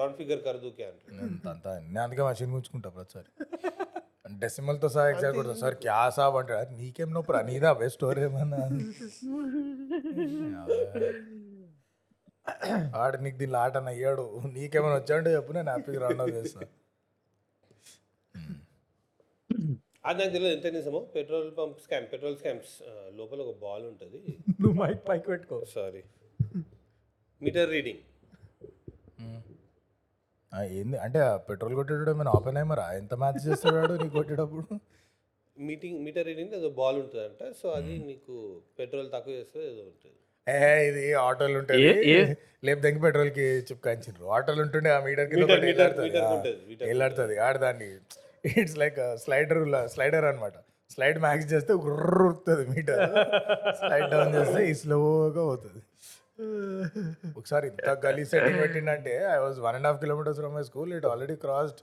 రౌండ్ ఫిగర్ కరదు క్యా అంటే అంత నేను అందుకే మషిన్ గుంచుకుంటా ప్రతిసారి. డెసిమల్తో సహా ఎగ్జాక్ట్ కొడతా సార్ క్యా సాబ్? అంటాడు నీకేం నో నీదా? బెస్ట్ స్టోర్ ఏమన్నా? ఆడ నీకు దీనిలో ఆట అని అయ్యాడు నీకేమైనా వచ్చాడు చెప్పు నేను హ్యాపీగా రౌండ్ ఆఫ్ చేస్తాను అది నాకు తెలియదు. ఎంత నిజమో? Petrol pump scam petrol scams లోపల ఒక బాల్ ఉంటుంది. నువ్వు మైక్ పైకి పెట్టుకో. సారీ మీటర్ రీడింగ్ ఆ, ఏంది? అంటే పెట్రోల్ కొట్టేటప్పుడు ఏమైనా ఓపెన్ అయ్యమరా ఎంత మ్యాచ్ చేస్తాడు నీకు కొట్టేటప్పుడు? మీటింగ్ మీటర్ రీడింగ్ ఏదో బాల్ ఉంటుందంట. సో అది నీకు పెట్రోల్ తక్కువ చేస్తే ఏదో ఉంటుంది. ఏ ఇది ఆటోలు ఉంటాయి లేకపోతే ఇంక పెట్రోల్కి చిప్కాయించారు ఆటోలు ఉంటుండే ఆ మీటర్ కింద meter- it's like slider slider అన్నమాట. స్లైడ్ మ్యాక్స్ చేస్తే ఉరుతుంది మీటర్. స్లైడ్ డౌన్ చేస్తే ఈ స్లోగా పోతుంది. ఒకసారి ఇంత గలీ setting పెట్టిండంటే I was one and half kilometers from my school it already crossed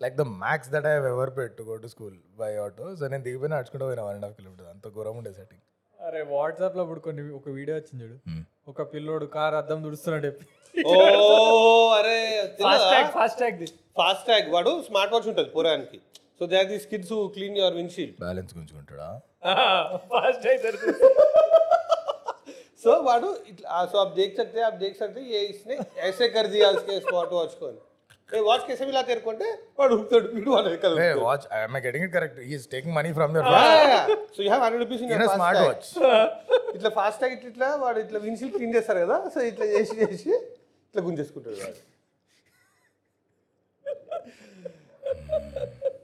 like the max that I ever paid to go to school by auto so నేను దిగిపోయిన నడుచుకుంటూ పోయినా వన్ అండ్ హాఫ్ కిలోమీటర్ అంత ఘోరం ఉండే setting అరే వాట్సాప్లో ఇప్పుడు కొన్ని ఒక వీడియో వచ్చింది చూడు. ఒక పిల్లోడు కార్ అద్దం దుడుస్తున్నాడు ఓ అరే fast tag fast tag fast tag వాడు స్మార్ట్ వాచ్ ఉంటుంది పురానికి so they are these kids who clean your windshield balance గుంజుకుంటాడా fast tag so వాడు इट्ला सो आप देख सकते हैं आप देख सकते हैं ये इसने ऐसे कर दिया उसके स्मार्ट वॉच को ఏ వాచ్ కేసే మిలా తెరుకుంటే వాడు ఉడుకుతాడు వీడు వాడు వెనకాల Hey, watch. Am I getting it correct? He is taking money from your so you have hundred rupees in a smart watch. ఇట్లా ఫాస్ట్ ట్యాగ్ ఇట్లా ఇట్లా వాడు ఇట్లా విన్షీల్ క్లీన్ చేస్తారు కదా సో ఇట్లా చేసి చేసి ఇట్లా గుంజేసుకుంటాడు వాడు.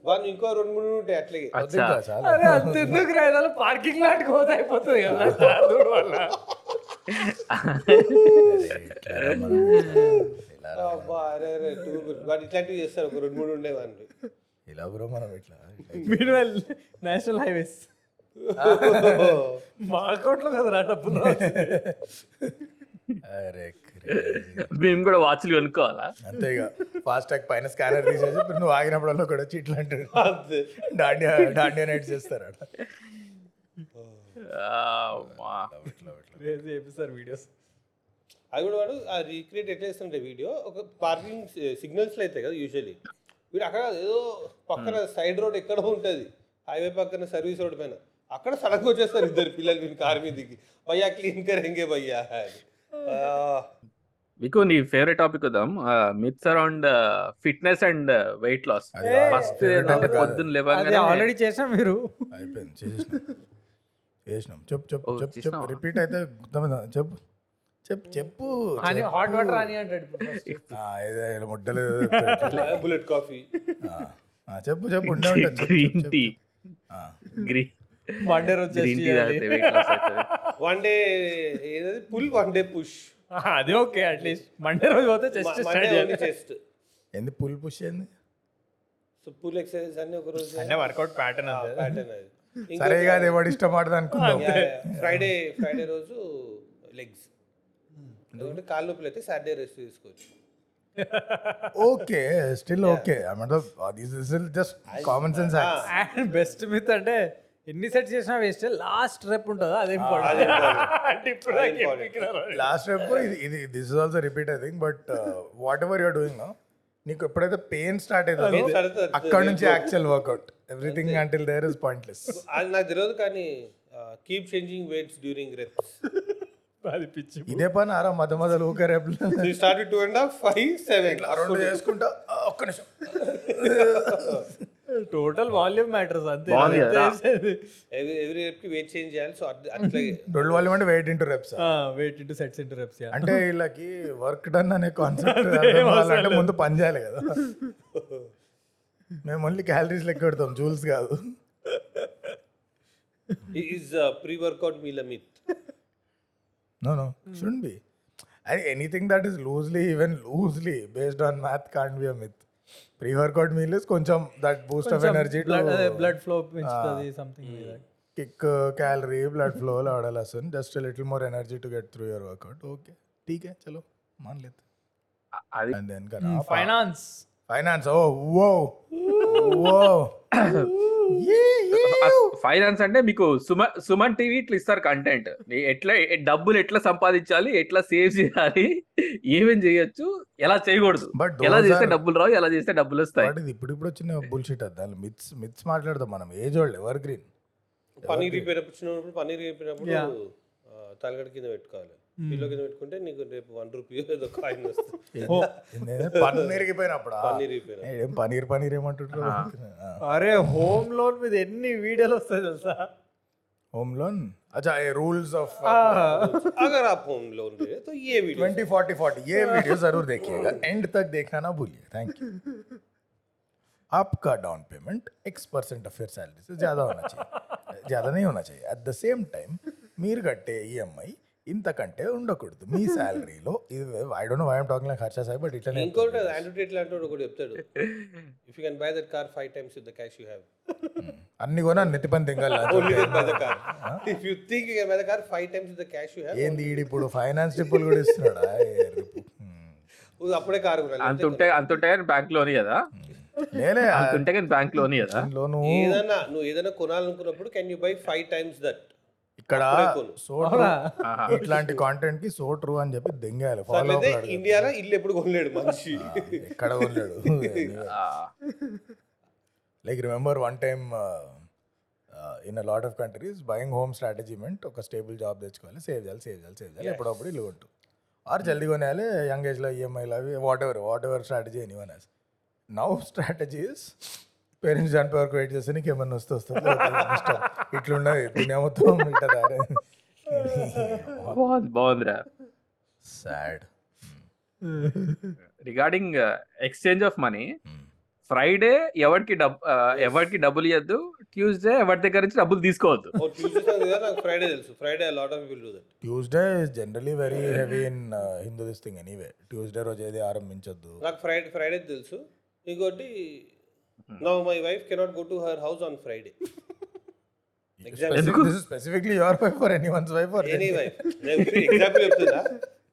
వాడు ఇంకో రెండు మూడు ఉంటాయి అట్లాగే. అరే అంత ఎందుకు రైదాలు పార్కింగ్ లాట్ పోతే అయిపోతుంది కదా. దూడు వల్ల అబ్బా, అరే అరే too good. వాడు ఇట్లాంటివి చేస్తారు ఒక రెండు మూడు ఉండేవాడిని ఇలా బ్రో మనం ఇట్లా. మీన్ నేషనల్ హైవేస్ మా అకౌంట్లో కదా రా డబ్బులు? అరే. మేము కూడా వాచ్లు కొనుక్కోవాలా? అంతే ఇక ఫాస్ట్ ట్యాగ్ పైన స్కానర్ తీసేసి ఇప్పుడు నువ్వు ఆగినప్పుడల్లా కూడా వచ్చి ఇట్లా అంటాడు అంతే. డాండియా డాండియా నైట్ చేస్తారు ఇట్లా చేపిస్తారు వీడియోస్ అది కూడా వాడు ఆ రీక్రియేట్ ఎట్లా చేస్తుంటే వీడియో ఒక పార్కింగ్ సిగ్నల్స్లో అవుతాయి కదా యూజువల్లీ వీడు అక్కడ ఏదో పక్కన సైడ్ రోడ్ ఎక్కడో ఉంటుంది. హైవే పక్కన సర్వీస్ రోడ్ పైన. అక్కడ సడక్ వచ్చేస్తారు ఇద్దరు పిల్లలు వీని కార్ మీద దిగి భయ్యా క్లీన్ కరెంగే భయ్యా మీకు నీ ఫేవరెట్ టాపిక్ వద్దాం. Myths around fitness and weight loss అది ఫస్ట్ favorite ఏంటంటే. పొద్దున్న అది లేవగానే ఆల్రెడీ చేసాం మీరు. అయిపోయింది చేసినాం. చెప్పు చెప్పు చెప్పు చెప్పు? రిపీట్ అయితే? చెప్పు చెప్పు చెప్పు. అని హాట్ వాటర్ అని అంటాడు ముడ్డలు బుల్లెట్ కాఫీ. చెప్పు చెప్పు గ్రీన్ టీ గ్రీన్ రోజు వెయిట్ లాస్ అవుతుంది. వన్ డే ఏదది? పుల్ వన్ డే పుష్ అది ఓకే అట్లీస్ట్ మండే రోజు పోతే చెస్ట్ చెస్ట్ ఏంది పుల్ పుష్ ఏంది సో పుల్ ఎక్సర్సైజ్ అన్ని ఒక రోజు అంటే వర్కౌట్ ప్యాటర్న్ అంతే. ప్యాటర్న్ అది. సరే కాదు ఎవడు ఇష్టం ఆడదు అనుకుందాం. ఫ్రైడే ఫ్రైడే రోజు లెగ్స్ ఎందుకంటే కాళ్ళ నొప్పులు అయితే సాటర్డే రెస్ట్ తీసుకోవచ్చు. Okay still okay. This is just common sense best myth అంటే ఎన్ని సెట్స్ చేసినా వేస్ట్ లాస్ట్ రెప్ ఉంటుందా? అదే. లాస్ట్ రేపు ఇది ఇది this is also repeat I think but whatever you're doing నీకు ఎప్పుడైతే పెయిన్ స్టార్ట్ అవుతుందో. అక్కడ నుంచి actual workout everything until there is pointless అది నాకు తెలియదు కానీ keep changing weights during reps అది పిచ్చి ఇదే పని ఆరా మధ్య మధ్యలో ఊకే రేపు you start two and half five seven రెండు చేసుకుంటా ఒక్క నిమిషం. టోటల్ వాల్యూమ్ మ్యాటర్స్ అంతే? ఎవ్రీ ఎవ్రీ రెప్కి వెయిట్ చేంజ్ చేయాలి సో అట్లాగే రెండు వాళ్ళు అంటే weight into reps weight into sets into reps అంటే వీళ్ళకి వర్క్ డన్ అనే కాన్సెప్ట్ అంటే ముందు పని చేయాలి కదా. మేము ఓన్లీ క్యాలరీస్ లెక్క పెడతాం జూల్స్ కాదు. Is pre workout meal myth No, no, shouldn't be. I, anything that is loosely, even loosely based on math, can't be a myth. Pre workout meal is కొంచెం that boost of energy to blood flow పెంచుతుంది something kick calorie blood flow ఆడాలి అసలు just little more energy to get through your workout okay ठीक है चलो मान लेते అది ఫైనాన్స్ ఫైనాన్స్ ఓ ఓ ఓ ఫైనాన్స్ అంటే మీకు సుమ సుమన్ టీవీ ఇట్లా ఇస్తారు కంటెంట్ ఎట్లా డబ్బులు ఎట్లా సంపాదించాలి ఎట్లా సేవ్ చేయాలి ఏమేం చేయొచ్చు ఎలా చేయకూడదు. But those ఎలా చేస్తే డబ్బులు రావు ఎలా చేస్తే డబ్బులు వస్తాయి. వాటిది ఇప్పుడు ఇప్పుడు వచ్చిన బుల్షిట్ అది. దాని మిత్స్ మిత్స్ మాట్లాడదాం మనం. ఏజ్ వాళ్ళు ఎవర్ గ్రీన్ పన్నీర్ రిపేరినప్పుడు పన్నీర్ రిపేరినప్పుడు Yeah. తలగడ కింద పెట్టుకోవాలి. పిల్లో కింద పెట్టుకుంటే నీకు రేపు వన్ రూపీ ఏదో కాయిన్ వస్తుంది పన్నీర్ ఇరిగిపోయినప్పుడు పన్నీర్ రిపేర్ ఏం పనీర్ పనీర్ ఏమంటుంటారు అరే హోమ్ లోన్ మీద ఎన్ని వీడియోలు వస్తాయి తెలుసా होम लोन अच्छा ये रूल्स ऑफ अगर आप होम लोन ले रहे तो ये वीडियो ट्वेंटी फोर्टी फोर्टी ये वीडियो जरूर देखिएगा एंड तक देखना ना भूलिए थैंक यू आपका down payment X percent of your salary से ज़्यादा होना चाहिए ज़्यादा नहीं होना चाहिए అట్ ద సేమ్ టైం మీరు కట్టే ఈఎంఐ ఇంతకంటే ఉండకూడదు. మీ శాలరీలో I don't know I'm talking like Harsha Sai but ఇట్లనే ఇంకోటి ఆండ్రూ ఇట్లాంటి వాడు ఒకటి చెప్తాడు. If you can buy that car five times with the cash you have అన్ని కొనా నెత్తిపని తింగాలి only buy the car if you think you can buy the car five times with the cash you have ఏంది ఈడు ఇప్పుడు finance ట్రిప్పులు కూడా ఇస్తున్నాడా. అప్పుడే car అంత ఉంటే అంత ఉంటే కానీ బ్యాంక్లోని కదా? లేలే అంత ఉంటే కానీ బ్యాంక్లోని కదా? లోను ఏదన్నా నువ్వు ఏదైనా కొనాలనుకున్నప్పుడు can you buy five times that ఇక్కడ. సో ట్రూ ఇట్లాంటి కాంటెంట్కి సో ట్రూ అని చెప్పి దెంగాలి ఫాలో ఇండియాలో ఇల్లు ఎప్పుడు కొనలేడు మనిషి. ఎక్కడ ఉన్నాడు ఆ, like remember one time in a lot of countries buying home strategy meant ఒక స్టేబుల్ జాబ్ తెచ్చుకోవాలి. సేవ్ చేయాలి సేవ్ చేయాలి సేవ్ చేయాలి. ఎప్పుడప్పుడు ఇల్లు కొంటు. ఆర్ జల్దీ కొనేయాలి యంగ్ ఏజ్లో ఈఎంఐలు అవి whatever whatever strategy anyone now strategies parents చనిపోయే వరకు వెయిట్ చేస్తే నీకు ఏమన్నా వస్తే వస్తుంది ఇట్లున్నది దునియా మొత్తం ఇట్లా బాగుంది. బాగుందిరా. Sad regarding exchange of money Friday ఎవరికి డబ్బు ఎవరికి డబ్బులు ఇవ్వద్దు ట్యూస్డే ఎవరి దగ్గర నుంచి డబ్బులు తీసుకోవద్దు. ఫ్రైడే తెలుసు. Friday lot of people do that Tuesday is generally very heavy in Hindu this thing anyway Tuesday రోజు ఏది ఆరంభించొద్దు. నాకు ఫ్రైడే ఫ్రైడే తెలుసు. ఇంకోటి no my wife cannot go to her house on Friday example specifically your wife for anyone's wife for any wife example చెప్తున్నా.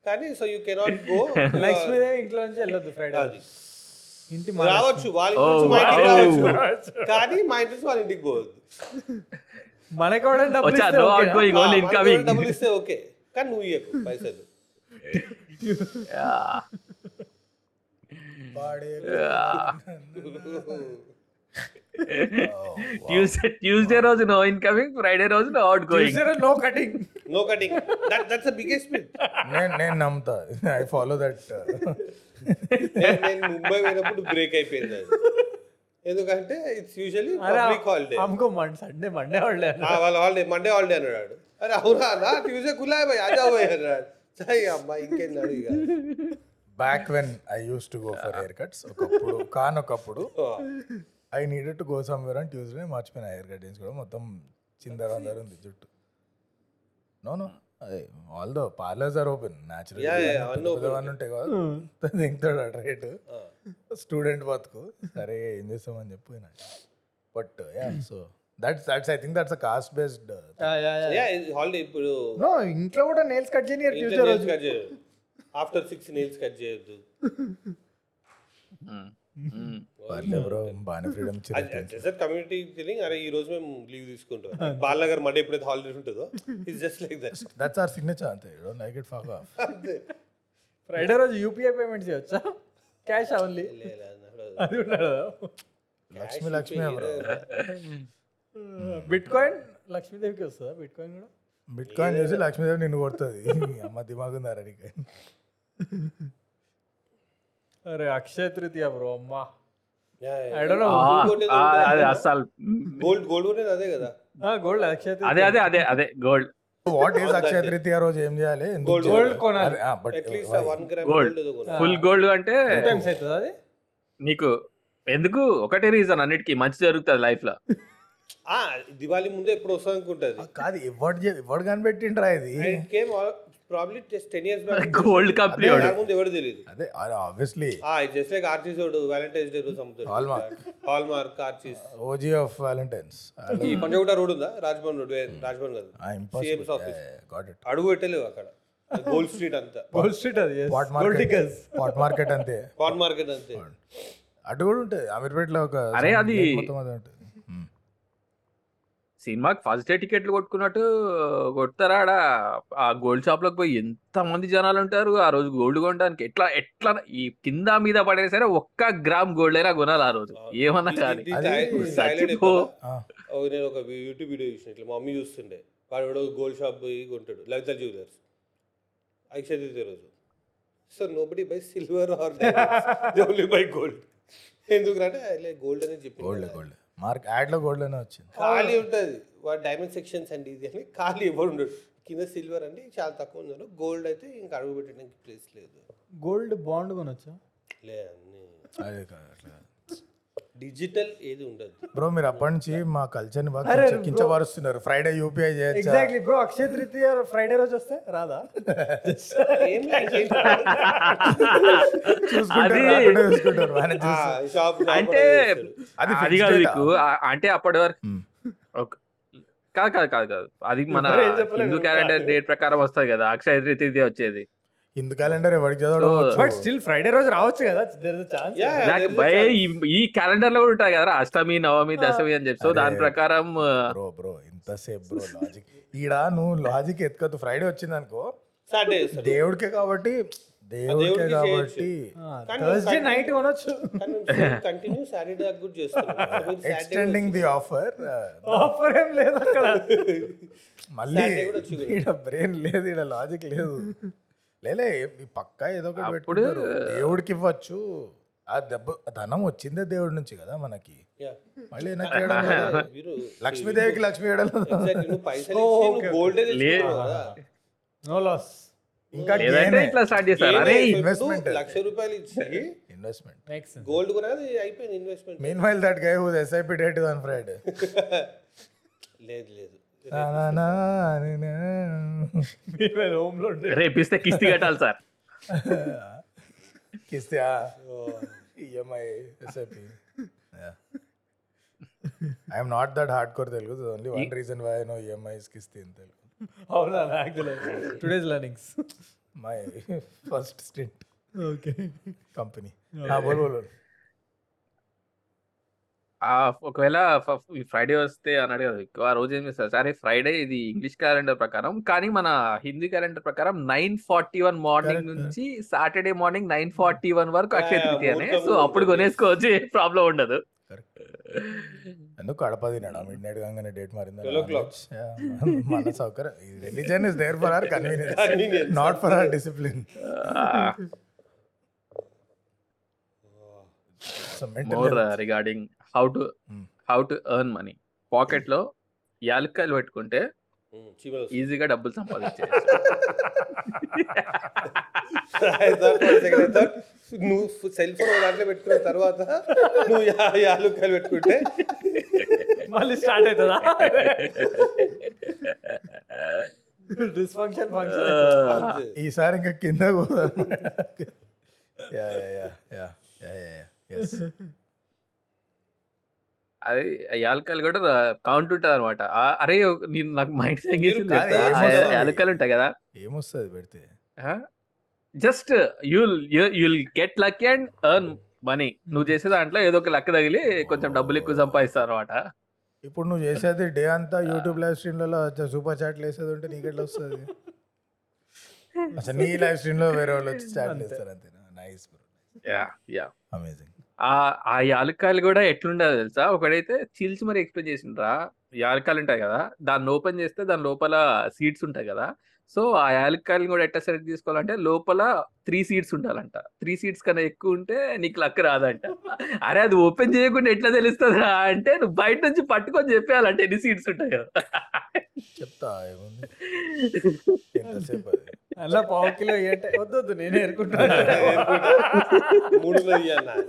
కానీ so you cannot go Lakshmidevi ఇంట్లో నుంచి వెళ్ళొద్దు ఫ్రైడే అది. ఇంటి రావచ్చు వాళ్ళ ఇంటి Oh, మా ఇంటికి wow. రావచ్చు. కానీ మా ఇంటి వాళ్ళ ఇంటికి పోవద్దు. మనకి కూడా డబ్బులు ఇస్తే ఓకే. కానీ నువ్వు ఇయ్యకు పైసలు. ట్యూస్డే ట్యూస్డే రోజు నో ఇన్కమింగ్ ఫ్రైడే రోజు no outgoing Tuesday no cutting no cutting that that's the biggest myth నేను నేను నమ్ముతా ఐ ఫాలో దట్ నేను నేను ముంబై పోయినప్పుడు బ్రేక్ అయిపోయింది అది ఎందుకంటే ఇట్స్ యూజువల్లీ పబ్లిక్ హాలిడే हमको मन संडे मंडे हॉलिडे వాళ్ళ హాలిడే మండే హాలిడే అన్నాడు అరే అవునా నా ట్యూస్డే కులాయ్ పోయి అజా పోయి అన్నాడు సరే అమ్మా ఇంకేందాడు ఇక back when I use to go for haircuts ఒకప్పుడు కానొకప్పుడు I needed to go somewhere అని ట్యూస్డే మర్చిపోయిన హెయిర్ కట్ చేసుకోవడం మొత్తం చిందర అందరు ఉంది జుట్టు. No no although parlours are open Yeah, yeah, అవన్నీ న్యాచురల్ ఉంటాయి కదా. దింగుతాడు అటు రేటు స్టూడెంట్ బతుకు. సరే ఏం చేస్తామని చెప్పిన. But ya so that's that's I think that's a caste based ya holiday ఇప్పుడు నో ఇంట్లో కూడా నేల్స్ కట్ చేయని ట్యూస్డే రోజు. ఆఫ్టర్ సిక్స్ నెయిల్స్ కట్ చేయొద్దు. బ్రో బాగానే ఫ్రీడమ్ ఇచ్చి కమ్యూనిటీ ఫీలింగ్ అరే ఈ రోజు మేము లీవ్ తీసుకుంటాం. బాలనగర్ మండే ఎప్పుడైతే హాలిడే ఉంటుందో it's just like that that's our signature అంతే. Like it fuck off Friday రోజు యూపీఐ పేమెంట్ చేయొచ్చా? క్యాష్ ఓన్లీ అది ఉండదు? Lakshmi Lakshmi bro bitcoin లక్ష్మీదేవికి వస్తుందా? బిట్ కాయిన్ కూడా? బిట్ కాయిన్ చూసి లక్ష్మీదేవి నిన్ను కొడుతుంది. అమ్మ దిమాగ్ ఉందా నీకు. అరే అక్షయ తృతీయ బ్రో అమ్మా. అది గోల్డ్ అదే కదా. గోల్డ్ అక్షయ అదే అదే అదే అదే గోల్డ్ వాట్ ఈస్ అక్షయ తృతీయ రోజు? ఏం చేయాలి? Gold. గోల్డ్ కొనాలి. At least gram. గోల్డ్ కొనాలి. ఫుల్ గోల్డ్ అంటే టైమ్స్ అవుతుంది అది? నీకు ఎందుకు? ఒకటే రీజన్ అన్నిటికీ. మంచి జరుగుతుంది లైఫ్లో. ఆ దివాళీ ముందే ఎప్పుడు వస్తుంది అనుకుంటుంది కాదు ఎవడు చే- ఎవడు కనిపెట్టిండ్రా ఇది? Probably just ten years back gold company ముందు ఎవరు తెలియదు అదే ఆబ్వియస్లీ ఆ జస్ట్ లైక్ ఆర్చీస్ వాడు వ్యాలంటైన్స్ డే రోజు అమ్ముతాడు. Hallmark. Hallmark Archies OG of Valentine's ఈ పంజగుట్ట రోడ్ ఉందా? రాజ్భవన్ రోడ్. రాజ్భవన్ కాదు. సిఎంస్ ఆఫీస్ గాట్ ఇట్ అడుగు పెట్టలేవు అక్కడ. గోల్డ్ స్ట్రీట్ అంతా. గోల్డ్ స్ట్రీట్ అది పాట్ మార్కెట్ పాట్ మార్కెట్ అంతే. పాన్ మార్కెట్ అంతే. అటు కూడా ఉంటుంది. అమీర్పేటలో ఒక అరే, అది- మొత్తం అదే ఉంటుంది. సినిమాకి ఫస్ట్ డే టికెట్లు కొట్టుకున్నట్టు కొడతారా ఆడ ఆ గోల్డ్ షాప్లోకి పోయి ఎంత మంది జనాలు ఉంటారు? ఆ రోజు గోల్డ్ కొనడానికి ఎట్లా ఎట్లా ఈ కింద మీద పడే సరే ఒక్క గ్రామ్ గోల్డ్ అయినా కొనాలి ఆ రోజు. ఏమన్నా కానీ. నేను ఒక యూట్యూబ్ వీడియో చూసిన ఇట్లా మా మమ్మీ చూస్తుండే. వాడు గోల్డ్ షాప్ పోయి కొంటాడు. లలిత జ్యువెలర్స్. అక్షయ తృతీయ రోజు. So nobody buy silver or only buy gold ఎందుకంటే గోల్డ్ అనేది చెప్పి గోల్డ్ గోల్డ్. మార్క్ యాడ్లో గోల్డ్ అనే వచ్చింది. ఖాళీ ఉంటుంది. వాడు డైమండ్ సెక్షన్స్ అండి ఇది అని ఖాళీ ఎవరు ఉండడు కింద సిల్వర్ అండి చాలా తక్కువ ఉన్నారు. గోల్డ్ అయితే ఇంకా అడుగు పెట్టడానికి ప్లేస్ లేదు. గోల్డ్ బాండ్ కొనొచ్చా? లే అన్ని. అదే కాదు అట్లా. డిజిటల్ ఏది ఉండదు. బ్రో మీరు అప్పటి నుంచి మా కల్చర్ని బాగా కించ- కించపరుస్తున్నారు. ఫ్రైడే యూపీఐ చేయొచ్చా? Exactly bro Akshaya Tritiya Friday రోజు వస్తే రాదా? ఏం చూసుకుంటారు అది- రాకుండా చూసుకుంటారు మేనేజ్ చేస్తారు. షాప్ అంటే అది అది fixed కాదు date నీకు. ఆ- అంటే అప్పటి వరకు. ఒక- కాదు కాదు కాదు కాదు. అది మన ఎవరు ఏం చెప్పలేదు హిందూ ఇంకా. క్యాలెండర్ డేట్ ప్రకారం వస్తుంది కదా. అక్షయ తృతీయ వచ్చేది. హిందూ క్యాలెండర్ ఎవరికి చదవడం బట్ స్టిల్ ఫ్రైడే రోజు రావచ్చు కదా? There is chance Yeah. నాకు భయ chance. ఈ- క్యాలెండర్లో కూడా ఉంటాయి కదా అష్టమి నవమి దశమి అని చెప్పి. సో. దాని ప్రకారం బ్రో బ్రో ఇంతసేపు బ్రో లాజిక్ ఈడ నువ్వు లాజిక్ ఎత్తుకోద్దు ఫ్రైడే వచ్చింది అనుకో దేవుడికే కాబట్టి దేవుడికే దేవుడికి కాబట్టి థర్స్డే నైట్ కొనొచ్చు. కంటిన్యూ సాటర్డే దాకా కూడా చేస్తారు ఎక్స్టెండింగ్ ది ఆఫర్ ఆఫర్ ఏం లేదు అక్కడ. మళ్ళీ Saturday కూడా వచ్చి ఈడ బ్రెయిన్ లేదు ఈడ లాజిక్ లేదు. లేలే పక్కా ఏదో ఒకటి పెట్టుకుంటారు. దేవుడికి ఇవ్వచ్చు ఆ దెబ్బ ధనం వచ్చిందే దేవుడి నుంచి కదా మనకి. మళ్ళీ వెనక్కి లక్ష్మీదేవికి లక్ష్మీ నో లాస్. ఇంకా లేదంటే ఇట్లా స్టార్ట్ చేస్తారు? అరే investment. లక్ష రూపాయలు ఇచ్చి ఇన్వెస్ట్మెంట్ గోల్డ్ అయిపోయింది investment meanwhile that guy SIP date on Friday లేదు లేదు. రేపిస్తే కిస్తీ కట్టాలి sir. కిస్తే EMI SIP. I'm not that hardcore Telugu only one reason why no EMIs కిస్తే in Telugu. అవునా actually today's learnings my first stint okay company బోల్ బోల్ ఒకవేళ Friday వస్తే అన్నాడు కదా ఆ రోజు ఏం చేస్తారు? సరే ఫ్రైడే ఇది ఇంగ్లీష్ క్యాలెండర్ ప్రకారం. కానీ మన హిందీ క్యాలెండర్ ప్రకారం నైన్ ఫార్టీ వన్ మార్నింగ్. నుంచి Saturday morning nine forty one వరకు అక్షయ తృతీయనే ముహూర్తం సో అప్పుడు. కొనేసుకోవచ్చు ఏ ప్రాబ్లం ఉండదు. ఎందుకు కడప తినాడా? మిడ్ నైట్ కాగానే డేట్ మారింది? 12 o'clock. మన సౌకర్యం. Religion is there for our convenience Convenience. Not for our discipline so more mental regarding how to. How to earn money. పాకెట్లో యాలక్కాయలు పెట్టుకుంటే ఈజీగా డబ్బులు సంపాదించే నువ్వు సెల్ ఫోన్ దాంట్లో పెట్టుకున్న తర్వాత నువ్వు యా- యాలుక్కాయలు పెట్టుకుంటే మళ్ళీ స్టార్ట్ అవుతుందా? Dysfunction function. ఈసారి ఇంకా కింద ya ya ya ya ya ya yes అది యాలకాయలు కూడా కౌంట్ ఉంటుంది అనమాట అరే నేను నాకు మైండ్ ఏమొస్తుంది? యాలకాయలు ఉంటాయి కదా ఏమొస్తుంది? పెడితే? Just you'll you'll get luck and earn money. నువ్వు చేసే దాంట్లో ఏదో ఒక లక్ తగిలి కొంచెం డబ్బులు ఎక్కువ సంపాదిస్తావు అనమాట ఇప్పుడు నువ్వు చేసేది డే అంతా యూట్యూబ్ లైవ్ స్ట్రీమ్లలో సూపర్ చాట్లు వేసేది ఉంటే నీకు ఎట్లా వస్తుంది? అసలు నీ లైవ్ స్ట్రీమ్లో వేరే వాళ్ళు వచ్చి చాట్ చేస్తారు అంతేనా? Nice bro ya ya amazing ఆ ఆ యాలక్కాయలు కూడా ఎట్లుండదు తెలుసా? ఒకడైతే చీల్చి మరి ఎక్స్ప్లెయిన్ చేసిండ్రా. యాలక్కాయలు ఉంటాయి కదా దాన్ని ఓపెన్ చేస్తే దాని లోపల సీడ్స్ ఉంటాయి కదా సో ఆ యాలక్కాయలు కూడా ఎట్లా సెలెక్ట్ చేసుకోవాలంటే లోపల త్రీ సీడ్స్ ఉండాలంట. త్రీ సీడ్స్ కన్నా ఎక్కువ ఉంటే నీకు లక్ రాదంట. అరే అది ఓపెన్ చేయకుండా ఎట్లా తెలుస్తుందా అంటే నువ్వు బయట నుంచి పట్టుకొని చెప్పేయాలంటే ఎన్ని సీడ్స్ ఉంటాయి. కదా చెప్తా అలా పావు కిలో వద్దు నేనే ఏరుకుంటాను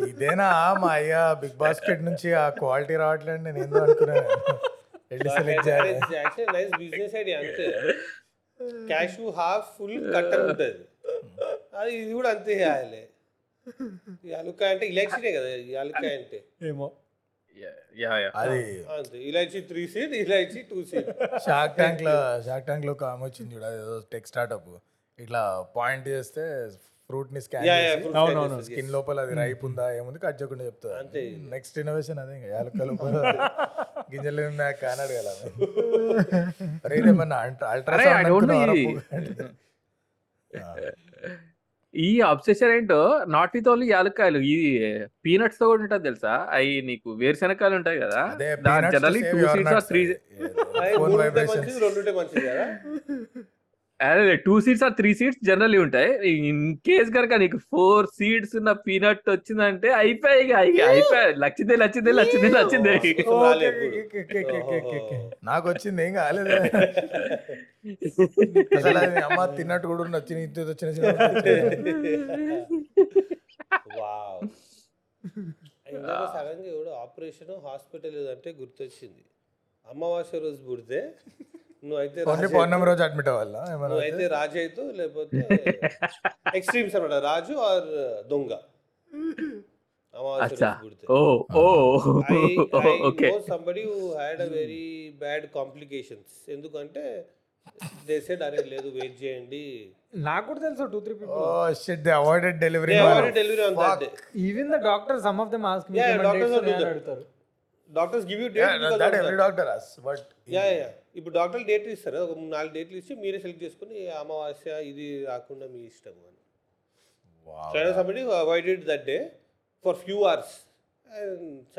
ఇదేనా? మా అయ్య బిగ్ బాస్కెట్ నుంచి ఆ క్వాలిటీ రావట్లేదు నేను ఏందో అనుకున్నాను? వెళ్ళి సెలెక్ట్ చేయాలి నైస్ బిజినెస్ ఐడియా అంతే క్యాష్ హాఫ్ ఫుల్ కట్ అని ఉంటుంది. అది ఇది కూడా అంతే చేయాలి. యాలుక్కాయ అంటే ఇలాచీనే కదా యాలుక్కాయ అంటే. ఏమో. యా యా అది. అంతే ఇలాచీ త్రీ సీట్ ఇలాచీ టూ సీట్ షార్క్ ట్యాంక్లో షార్క్ ట్యాంక్లో ఒక ఆమె వచ్చింది చూడ టెక్ స్టార్ట్అప్ ఇట్లా పాయింట్ చేస్తే ఫ్రూట్ని స్కాన్ అవునవును. స్కిన్ లోపల అది రైప్ ఉందా ఏముంది కట్ చేయకుండా చెప్తుంది. అంతే. నెక్స్ట్ ఇన్నోవేషన్ అదే లోపల గింజలు ఉన్నా కానాడు కదా. know ultrasound. ఈ అబ్సెషన్ ఏంటో నాట్ విత్ ఓన్లీ యాలక్కాయలు ఈ పీనట్స్తో కూడా ఉంటుంది తెలుసా? అవి నీకు వేరుశనక్కాయలు ఉంటాయి కదా? దాని generally two seats or three అదే two seats or three seats generally ఉంటాయి. ఇన్ కేస్ కనుక నీకు ఫోర్ సీట్స్ ఉన్న పీనట్ వచ్చిందంటే అయిపోయాయి ఇక, అయిపోయాయి. లచ్చిందే లచ్చిందే లచ్చిందే. నాకు వచ్చింది ఏం కాలేదు. అమ్మ తిన్నట్టు కూడా చిన్న వావ్. ఇందాక సడన్గా ఆపరేషన్ హాస్పిటల్ అంటే గుర్తొచ్చింది. అమావాస్య రోజు పుడితే నువ్వైతే ఓన్లీ రాజు పౌర్ణమి రోజు అడ్మిట్ అవ్వాలా? నువ్వైతే రాజు అయితే లేకపోతే ఎక్స్ట్రీమ్స్ అనమాట రాజు ఆర్ దొంగ? అమావాస్య okay. Somebody who had a very bad complications ఎందుకంటే దే సెడ్ అరే లేదు వెయిట్ చేయండి. నాకు కూడా తెలుసు two three oh people shit they avoided delivery delivery on that day even the doctor some of them ask me. అడుగుతారు. Doctors give you that date every doctor us but ya ya ఇప్పుడు డాక్టర్లు డేట్లు ఇస్తారు. ఒక నాలుగు డేట్లు ఇచ్చి మీరే సెలెక్ట్ చేసుకుని అమావాస్య ఇది రాకుండా మీ ఇష్టం అని. China somebody avoided that day for few hours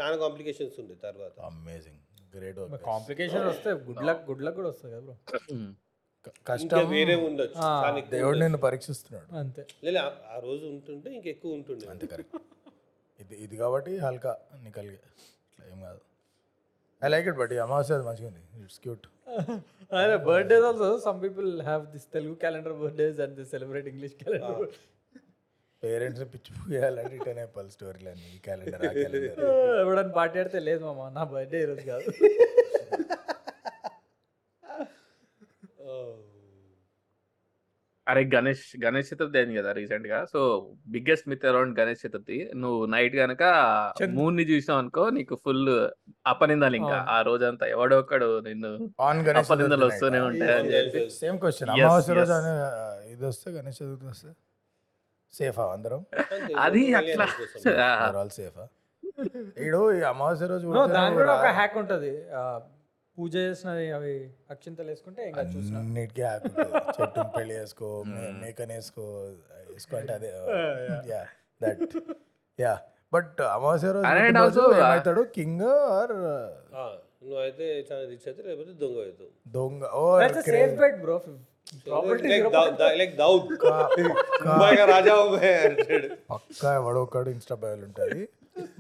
చాలా కాంప్లికేషన్స్ ఉంది తర్వాత. అమేజింగ్ గ్రేట్ కాంప్లికేషన్ వస్తే గుడ్ లక్ గుడ్ లక్ కూడా వస్తుంది కదా బ్రో ఇంకా కష్టం. వేరే ఉండొచ్చు. కానీ దేవుడు. నిన్ను పరీక్షిస్తున్నాడు. అంతే. లేదు ఆ- ఆ రోజు ఉంటుంటే ఇంకెక్కువ ఉంటుండే. అంతే కరెక్ట్ ఇది ఇది కాబట్టి హల్కా నికల్గా ఏం కాదు. ఐ లైక్ ఇట్ బట్ అమావాస్య అది మంచిగా ఉంది. ఇట్స్ క్యూట్ అదే birthdays also some people have this Telugu calendar birthdays and the celebrate English calendar parents పిచ్చి పోయాలంటే ఇటనే పల్ స్టోరీలు అన్ని ఈ క్యాలెండర్ ఎవడని పార్టీ ఆడితే లేదు మామ నా బర్త్డే ఈరోజు కాదు. అరే గణేష్ గణేష్ చతుర్థి అయింది కదా రీసెంట్గా so biggest myth around Ganesh Chaturthi. నువ్వు నైట్ గనక మూన్ని చూసినావు అనుకో నీకు ఫుల్ అపనిందాలు ఇంకా. ఆ రోజంతా ఎవడో ఒకడు నిన్ను అపనిందలు వస్తూనే ఉంటాయి అని చెప్పి. సేమ్ క్వశ్చన్ Yes, అమావాస్య రోజు ఇది వస్తే గణేష్ చతుర్థి వస్తే సేఫా అందరం? అది అట్లా. ఆల్ సేఫా? ఈడు ఈ అమావాస్య రోజు దాని కూడా ఒక హ్యాక్ ఉంటుంది. పూజ చేసినవి అవి అక్షింతలు వేసుకుంటే ఇంకా చూసిన. హ్యాక్ ఉంటుంది. చెట్టుని పెళ్ళి చేసుకో మే- మేకని వేసుకో వేసుకో అంటే అదే. యా దట్ యా బట్ అమావాస్య రోజు uh, ఏమవుతాడు కింగ్ ఆర్ నువ్వైతే చాలా రిచ్ అయితే లేకపోతే దొంగ అవుతావు. దొంగ. దట్స్ సేఫ్ బెట్ బ్రో పక్కా ఎవడో ఒకడు ఇన్స్టా బయోలు ఉంటుంది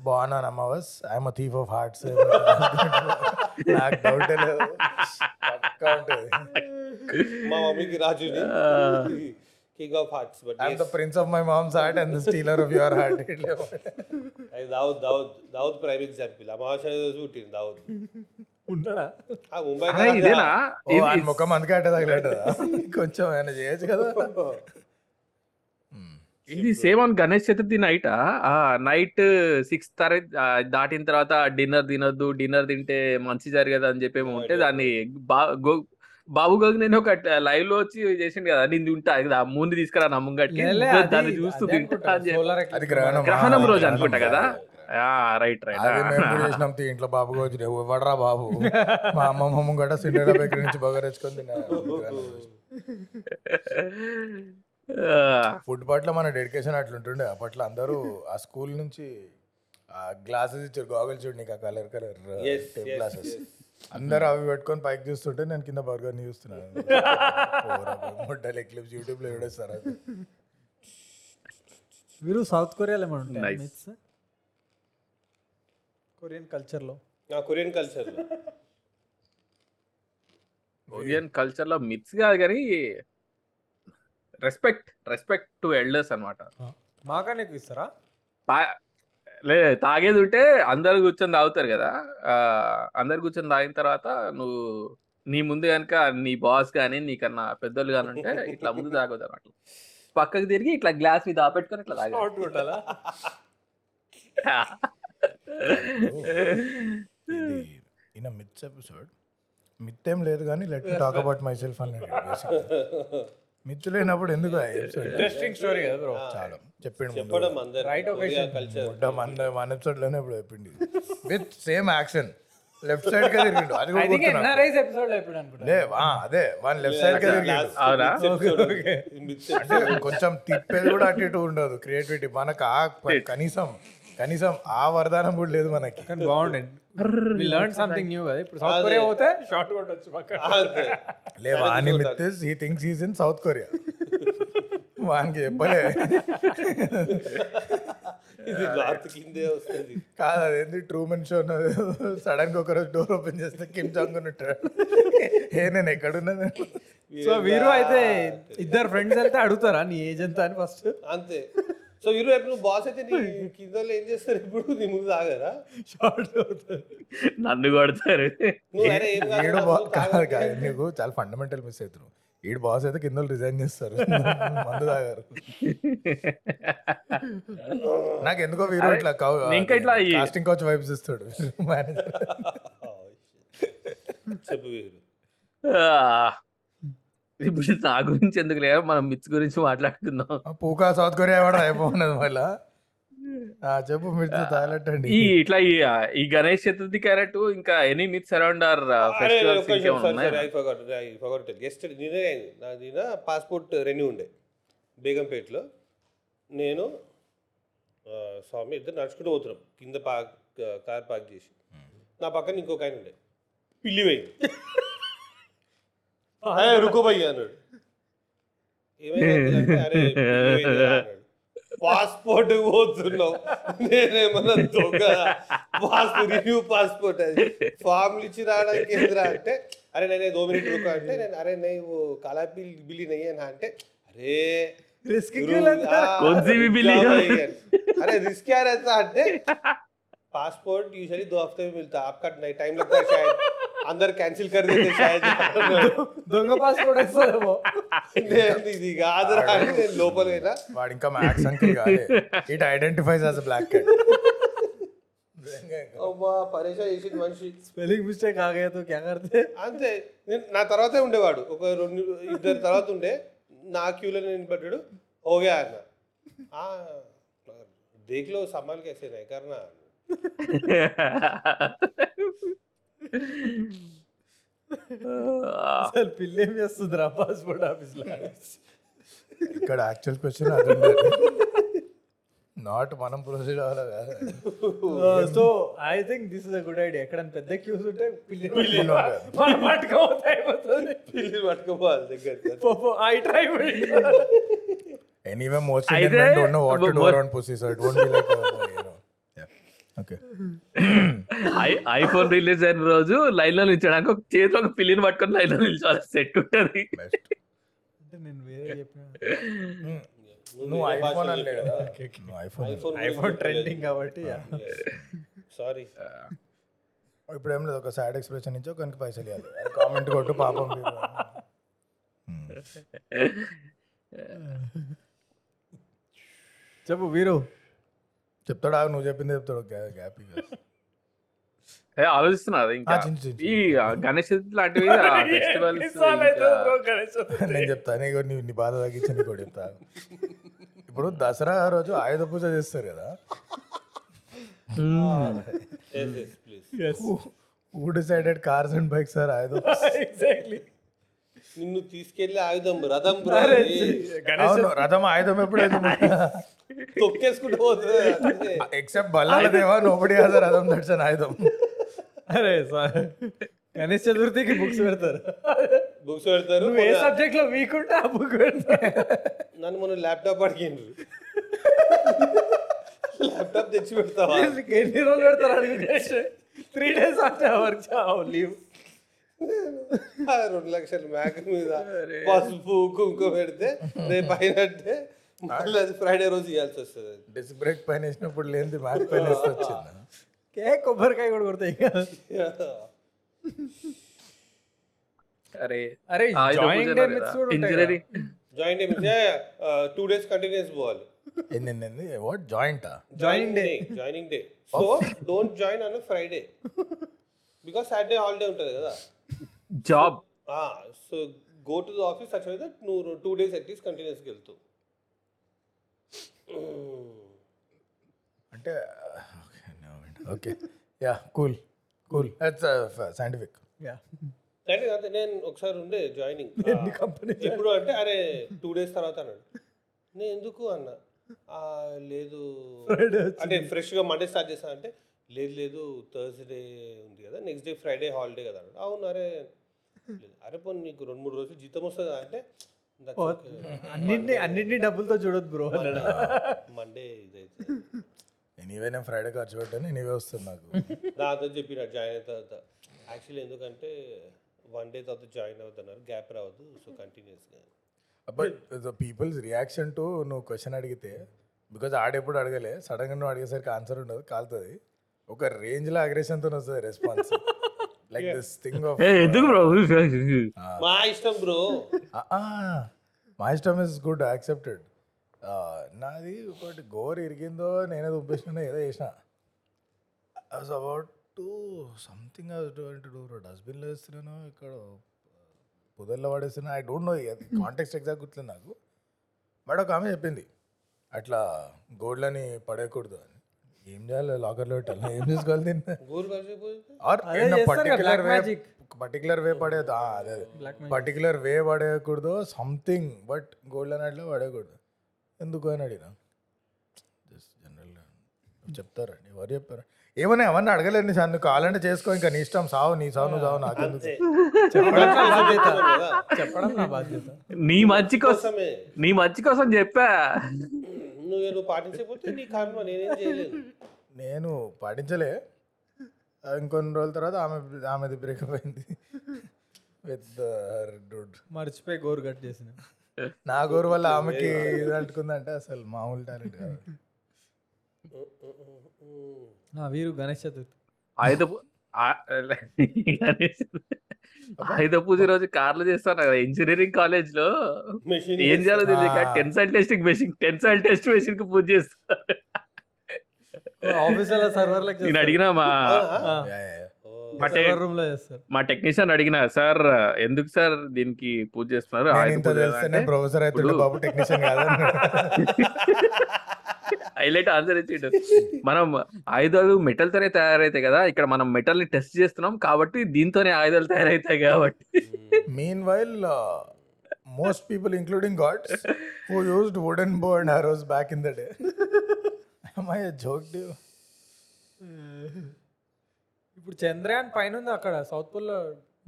బాగున్నాను అమావాస్ ఐఎమ్ థీఫ్ ఆఫ్ హార్ట్స్ నాకు డౌటే లేదు పక్కా ఉంటుంది మా మమ్మీకి రాజుని king of hearts but I'm the prince of my mom's heart and the stealer of your heart అది దావుద్ దావుద్ దావుద్ ప్రైమ్ ఎగ్జాంపుల్ అమావాస్య రోజు పుట్టింది దావుద్ ముంబై ముఖం అందుకే అట్టే తగలటదా కొంచెం ఆయన చేయొచ్చు కదా. ఇది same on Ganesh Chaturthi night ఆ? నైట్ సిక్స్ తర దాటిన తర్వాత డిన్నర్ తినొద్దు డిన్నర్ తింటే మంచి జరగదు అని చెప్పి ఉంటే దాన్ని బాబు గోగ్ నేను ఒక లైవ్లో వచ్చి చేసిండు కదా నేను తింటా ముందు తీసుకురా నా ముంగటికి. దాన్ని చూస్తూ తింటా గ్రహణం. రోజు అనుకుంటా కదా? రైట్ రైట్ ఇంట్లో బాబు గోజు ఇవ్వడరా బాబు? మా అమ్మమ్మ గడ సిండేలా బేకరీ నుంచి బగర్ తెచ్చుకొని తిన్నా ఫుడ్ పట్ల మన డెడికేషన్ అట్లుంటుండే. అప్పట్లో అందరూ ఆ స్కూల్ నుంచి ఆ గ్లాసెస్ ఇచ్చారు. గాగుల్స్ చూడు నీకు ఆ కలర్ కలర్ గ్లాసెస్. అందరూ అవి పెట్టుకొని పైకి చూస్తుంటే నేను కింద బర్గర్ని చూస్తున్నాను. ముడ్డలు ఎక్లిప్స్ యూట్యూబ్లో చూడేస్తారు అది. మీరు సౌత్ కొరియాలో ఏమైనా ఉంటాయి Nice. మిత్స్ కొరియన్ కల్చర్లో. నా కొరియన్ కల్చర్ కొరియన్ కల్చర్లో మిత్స్ కాదు కానీ రెస్పెక్ట్ రెస్పెక్ట్ టు ఎల్డర్స్ అనమాట మాకనే ఇస్తారా లే తాగేది ఉంటే అందరు కూర్చొని తాగుతారు కదా. అందరు కూర్చొని తాగిన తర్వాత నువ్వు నీ ముందు కనుక నీ బాస్ కానీ నీకన్నా పెద్దోళ్ళు కానీ ఉంటే ఇట్లా ముందు తాగొద్దు అన్నట్లు పక్కకు తిరిగి ఇట్లా గ్లాస్ మీద ఆపెట్టుకొని ఇట్లా ఇది ఇన్ మిత్స్ ఎపిసోడ్ మిత్ ఏం లేదు కానీ let talk about myself అన్నాడు మిత్తు లేనప్పుడు ఎందుకు? ఇంట్రెస్టింగ్ స్టోరీ కదా బ్రో చాలా. చెప్పిండు ముందు చెప్పడం occasion. కల్చర్ మన ఎపిసోడ్లోనే ఇప్పుడు చెప్పింది విత్ సేమ్ యాక్షన్ లెఫ్ట్ సైడ్కి తిరిగిండు. అది కూడా ఎపిసోడ్ ఎప్పుడు అనుకుంటా. అదే. వన్ లెఫ్ట్ సైడ్కి తిరిగిండు. అవునా? అంటే కొంచెం తిప్పేది కూడా అటు ఇటు ఉండదు. క్రియేటివిటీ మనకు కనీసం కనీసం ఆ వరదానం కూడా లేదు మనకి. కానీ బాగుండేది వి లెర్న్ సంథింగ్ న్యూ కదా. ఇప్పుడు సౌత్ కొరియా పోతే short కొట్టొచ్చు myth he thinks is in South Korea వానికి చెప్పలే. ఇది నార్త్ కిందే వస్తుంది. కాదు అదేంటి ట్రూమన్ షో సడన్గా ఒకరోజు డోర్ ఓపెన్ చేస్తే కిమ్ జాంగ్ ఉంటాడు. ఏ నేను ఎక్కడున్నాను సో వీరు అయితే ఇద్దరు ఫ్రెండ్స్ వెళ్తే అడుగుతారా నీ ఏజ్ ఎంత అని ఫస్ట్ అంతే. సో వీరు రేపు నువ్వు బాస్ అయితే నీ కింద ఏం చేస్తారు ఇప్పుడు? నీ ముందు తాగారా? షార్ట్ అవుతారు. నన్ను కొడతారు. నాకు చాలా ఫండమెంటల్ మిస్ అవుతున్నావు ఈడు బాస్ అయితే కింద రిజైన్ చేస్తారు. మందు తాగారు. నాకు ఎందుకో వీరు ఇట్లా ఇంకా ఇట్లా ఈ- కాస్టింగ్ కోచ్ వైబ్స్ ఇస్తాడు. మేనేజర్ చెప్పు వీరు ఆ, ఇప్పుడు నా గురించి ఎందుకు లేదు మనం మిత్స్ గురించి మాట్లాడుకుందాం. పూకా సౌత్ కొరియా కూడా అయిపోన్నది మళ్ళా. ఆ, చెప్పు మీరు తాగలట్టండి ఈ ఇట్లా ఈ ఈ గణేష్ చతుర్థి క్యారెట్ ఇంకా any myths around are festivals. Yesterday, నిన్నే నాది నా పాస్పోర్ట్ రెన్యూ ఉండే. బేగంపేటలో. నేను స్వామి ఇద్దరు నడుచుకుంటూ పోతున్నాం. కింద పార్క్ కార్ పార్క్ చేసి. నా పక్కన ఇంకొక ఆయన ఉండే. పిల్లి పోయింది. అరే రుకో భయ్య అన్నాడు ఏమైంది అరే పిల్లి పోయిందిరా" అన్నాడు పాస్పోర్ట్ పోతున్నావు నేనేమన్నా దొంగ పాస్పోర్ట్ రిన్యూ పాస్పోర్ట్ అది ఫామ్లు ఇచ్చి రావడానికి ఏందిరా అంటే అరే నేను దో మినిట్ రుకో అంటే నేను అరే నువ్వు కాలా బిల్ బిల్లి నయ్యి అని అంటే అరే Risk गुरु, क्यों लेता है? हाँ, कौन सी भी बिल्ली क्या का? भाई है? अरे रिस्क क्या रहता है अड्डे पासपोर्ट यूजुअली दो हफ्ते में मिलता है आपका नहीं टाइम लगता है शायद అందరు క్యాన్సిల్ కర్ దొంగ పాస్పోర్ట్ ఇది లోపల వాడు ఇంకా max it identifies as black అబ్బా మనిషి. స్పెల్లింగ్ మిస్టేక్ అంతే నేను నా తర్వాతే ఉండేవాడు. ఒక రెండు ఇద్దరు తర్వాత ఉండే నా క్యూలో నేను పట్టాడు ఓగే అన్న. దేఖ్లో సమాల్ కేసే కర్నా అసలు పిల్లి ఏం చేస్తుందిరా పాస్పోర్ట్ ఆఫీస్లో ఇక్కడ యాక్చువల్ క్వశ్చన్ అది ఉండేది నాట్ మనం ప్రొసీడ్ అవ్వాలి కాదు so I think this is a good idea ఎక్కడ పెద్ద క్యూస్ ఉంటే పిల్లి పిల్లి ఉంటుంది. మనం పట్టుకోవద్దు అయిపోతుంది పిల్లి పట్టుకోవాలి దగ్గర పోపో I try Anyway, most Either- Indian men don't know what to do mo- around pussy, so iPhone release అయిన రోజు లైన్లో నిల్చోడానికి ఒక చేతిలో ఒక పిల్లిని పట్టుకొని లైన్లో నిల్చోవాలి. సెట్ ఉంటది. నువ్వు ఐఫోన్ ఐఫోన్ ఐఫోన్ ట్రెండింగ్ కాబట్టి. సారీ. ఇప్పుడు ఏం లేదు ఒక సాడ్ ఎక్స్ప్రెషన్ ఇచ్చి ఒకరికి పైసలు ఇవ్వాలి కామెంట్ కొట్టు పాపం. చెప్పు వీరు. చెప్తాడా? నువ్వు చెప్పింది చెప్తాడు. గ్యాప్ ఏ, ఆలోచిస్తున్నా ఇంకా. ఈ గణేష్ లాంటివి ఫెస్టివల్స్ నేను నీ నీ బాధ చెప్తా. ఇప్పుడు దసరా రోజు ఆయుధ పూజ చేస్తారు కదా. Please who decided cars and bikes are Ayudha exactly నిన్ను తీసుకెళ్ళి ఆయుధం రథం బ్రో అవును రథం ఆయుధం ఎప్పుడైంది తొక్కేసుకుంటూ పోతుంది అంతే. Except Ballala Deva nobody has రథం దట్స్ అన్ ఆయుధం. అరే సార్ గణేష్ చతుర్థికి బుక్స్ పెడతారు. బుక్స్ పెడతారు నువ్వు ఏ సబ్జెక్ట్లో వీక్ ఉంటే ఆ బుక్ పెడతారు. నన్ను మొన్న ల్యాప్టాప్ అడిగిండ్రు. ల్యాప్టాప్ తెచ్చి పెడతావా? ఎన్ని రోజులు పెడతారు అడుగు త్రీ డేస్ అంటే వర్క్ లీవ్ ఆ రెండు లక్షలు మ్యాక్ మీద పసుపు కుంకుమ పెడితే రేపు అయినట్టే మళ్ళీ అది ఫ్రైడే రోజు ఇవ్వాల్సి వస్తుంది. డిస్క్ బ్రేక్ పైన వేసినప్పుడు లేనిది మ్యాక్ పైన వేస్తే వచ్చింది? కేక్ కొబ్బరికాయ కూడా కొడతాయి అరే అరే engineering join two days continuous పోవాలి. ఎన్ని ఎన్ని what జాయింటా joining day joining day so don't join అన్న ఫ్రైడే బికాస్ సాటర్డే హాలిడే ఉంటుంది కదా. Job. So go to the office that నువ్వు టూ డేస్ అట్లీస్ట్ కంటిన్యూస్గా వెళ్తావు. అంటే okay yeah cool. Cool. That's scientific yeah. అంటే అంతే నేను ఒకసారి ఉండే జాయినింగ్. ఎన్ని కంపెనీ ఎప్పుడు అంటే అరే టూ డేస్ తర్వాత అన్నాడు. నేను ఎందుకు అన్న? "ఆ, లేదు. అంటే ఫ్రెష్గా మండే స్టార్ట్ చేస్తా అంటే లేదు లేదు థర్స్డే ఉంది కదా నెక్స్ట్ డే ఫ్రైడే హాలిడే కదా అన్నాడు. అవును అరే. అరే పోనీ నీకు రెండు మూడు రోజులు జీతం వస్తుంది? అంటే "That's okay. అన్నింటినీ అన్నింటినీ డబ్బులతో చూడొద్దు బ్రో మండే ఇదైతే. ఎనీవే నేను ఫ్రైడే ఖర్చు పెట్టాను ఎనీవే వస్తుంది నాకు. దాంతో చెప్పిన జాయిన్ అయిన తర్వాత. యాక్చువల్లీ ఎందుకంటే వన్ డే తర్వాత జాయిన్ అవుతున్నారు గ్యాప్ రావద్దు సో కంటిన్యూస్గా but the peoples reaction to నువ్వు క్వశ్చన్ అడిగితే బికాజ్ ఆడెప్పుడు అడగలే సడన్గా నువ్వు అడిగేసరికి ఆన్సర్ ఉండదు కాలుతుంది. ఒక రేంజ్లో అగ్రెషన్తో వస్తుంది response like this thing of a, ఎందుకు బ్రో మా ఇష్టం బ్రో మా ఇష్టం ఇస్ గుడ్ యాక్సెప్టెడ్ నాది ఒకటి గోర్ ఇరిగిందో నేనే దుబ్బేసిన ఏదో చేసిన. I was about to something I was doing to do డస్ట్బిన్లో వేస్తున్నాను ఇక్కడ పొదల్లో పడేస్తున్నా I don't know context exact గుర్తులేదు నాకు. బట్ ఒక ఆమె చెప్పింది అట్లా గోల్డ్లని పడేయకూడదు అని. ఏం చేయాలి? లాకర్లో పెట్టాలి. ఏం చేసుకోవాలి దీన్ని? Or particular way magic. Particular way పడేది ఆ, అదే పర్టికులర్ వే పడేయకూడదు సంథింగ్ బట్ గోల్డ్ అని అట్లా పడేయకూడదు. ఎందుకు అని అడిగిన. జస్ట్ జనరల్గా చెప్తారండి ఎవరు చెప్పారు? ఏమన్నా అవన్నీ అడగలేదు నీ సార్ నువ్వు కావాలంటే చేసుకో ఇంకా నీ ఇష్టం సావు నీ సావు నువ్వు సావు నాకెందుకు? చెప్పడం నా బాధ్యత. కదా. చెప్పడం నా బాధ్యత. నీ మంచి కోసం కోసమే. నీ మంచి కోసం చెప్పా. నువ్వు నువ్వు పాటించకపోతే నీ కర్మ నేనేం చేయలేదు. నేను పాటించలే. ఇంకొన్ని రోజుల తర్వాత ఆమె ఆమెది బ్రేకప్ అయింది విత్ డూడ్ మర్చిపోయి గోరు కట్ చేసిన. నా గోరు వల్ల ఆమెకి ఇది అంటుకుందంటే అసలు మామూలు టాలెంట్ కాదు. నా వీరు గణేష్ చతుర్థి. ఆయుధ ఆయుధ పూజ రోజు కార్లు చేస్తాను కదా ఇంజనీరింగ్ కాలేజ్లో. మెషిన్ ఏం చేయాలో తెలియక. Tensile testing machine tensile test మెషిన్కి పూజ చేస్తారు నేను అడిగినా మా. మా టె- సర్వర్ రూమ్లో చేస్తారు. మా టెక్నీషియన్ అడిగిన సార్ ఎందుకు సార్ దీనికి పూజ చేస్తున్నారు? ప్రొఫెసర్ బాబు టెక్నీషియన్ కాదు. హైలైట్ ఆన్సర్ ఇచ్చిండు. మనం ఆయుధాలు మెటల్ తోనే తయారైతాయి కదా ఇక్కడ మనం మెటల్ని టెస్ట్ చేస్తున్నాం కాబట్టి దీంతోనే ఆయుధాలు తయారైతాయి కాబట్టి. Mean while most people including gods who used wooden bow and arrows back in the day my joke due ఇప్పుడు చంద్రయాన్ పైన ఉంది అక్కడ. సౌత్ పోల్లో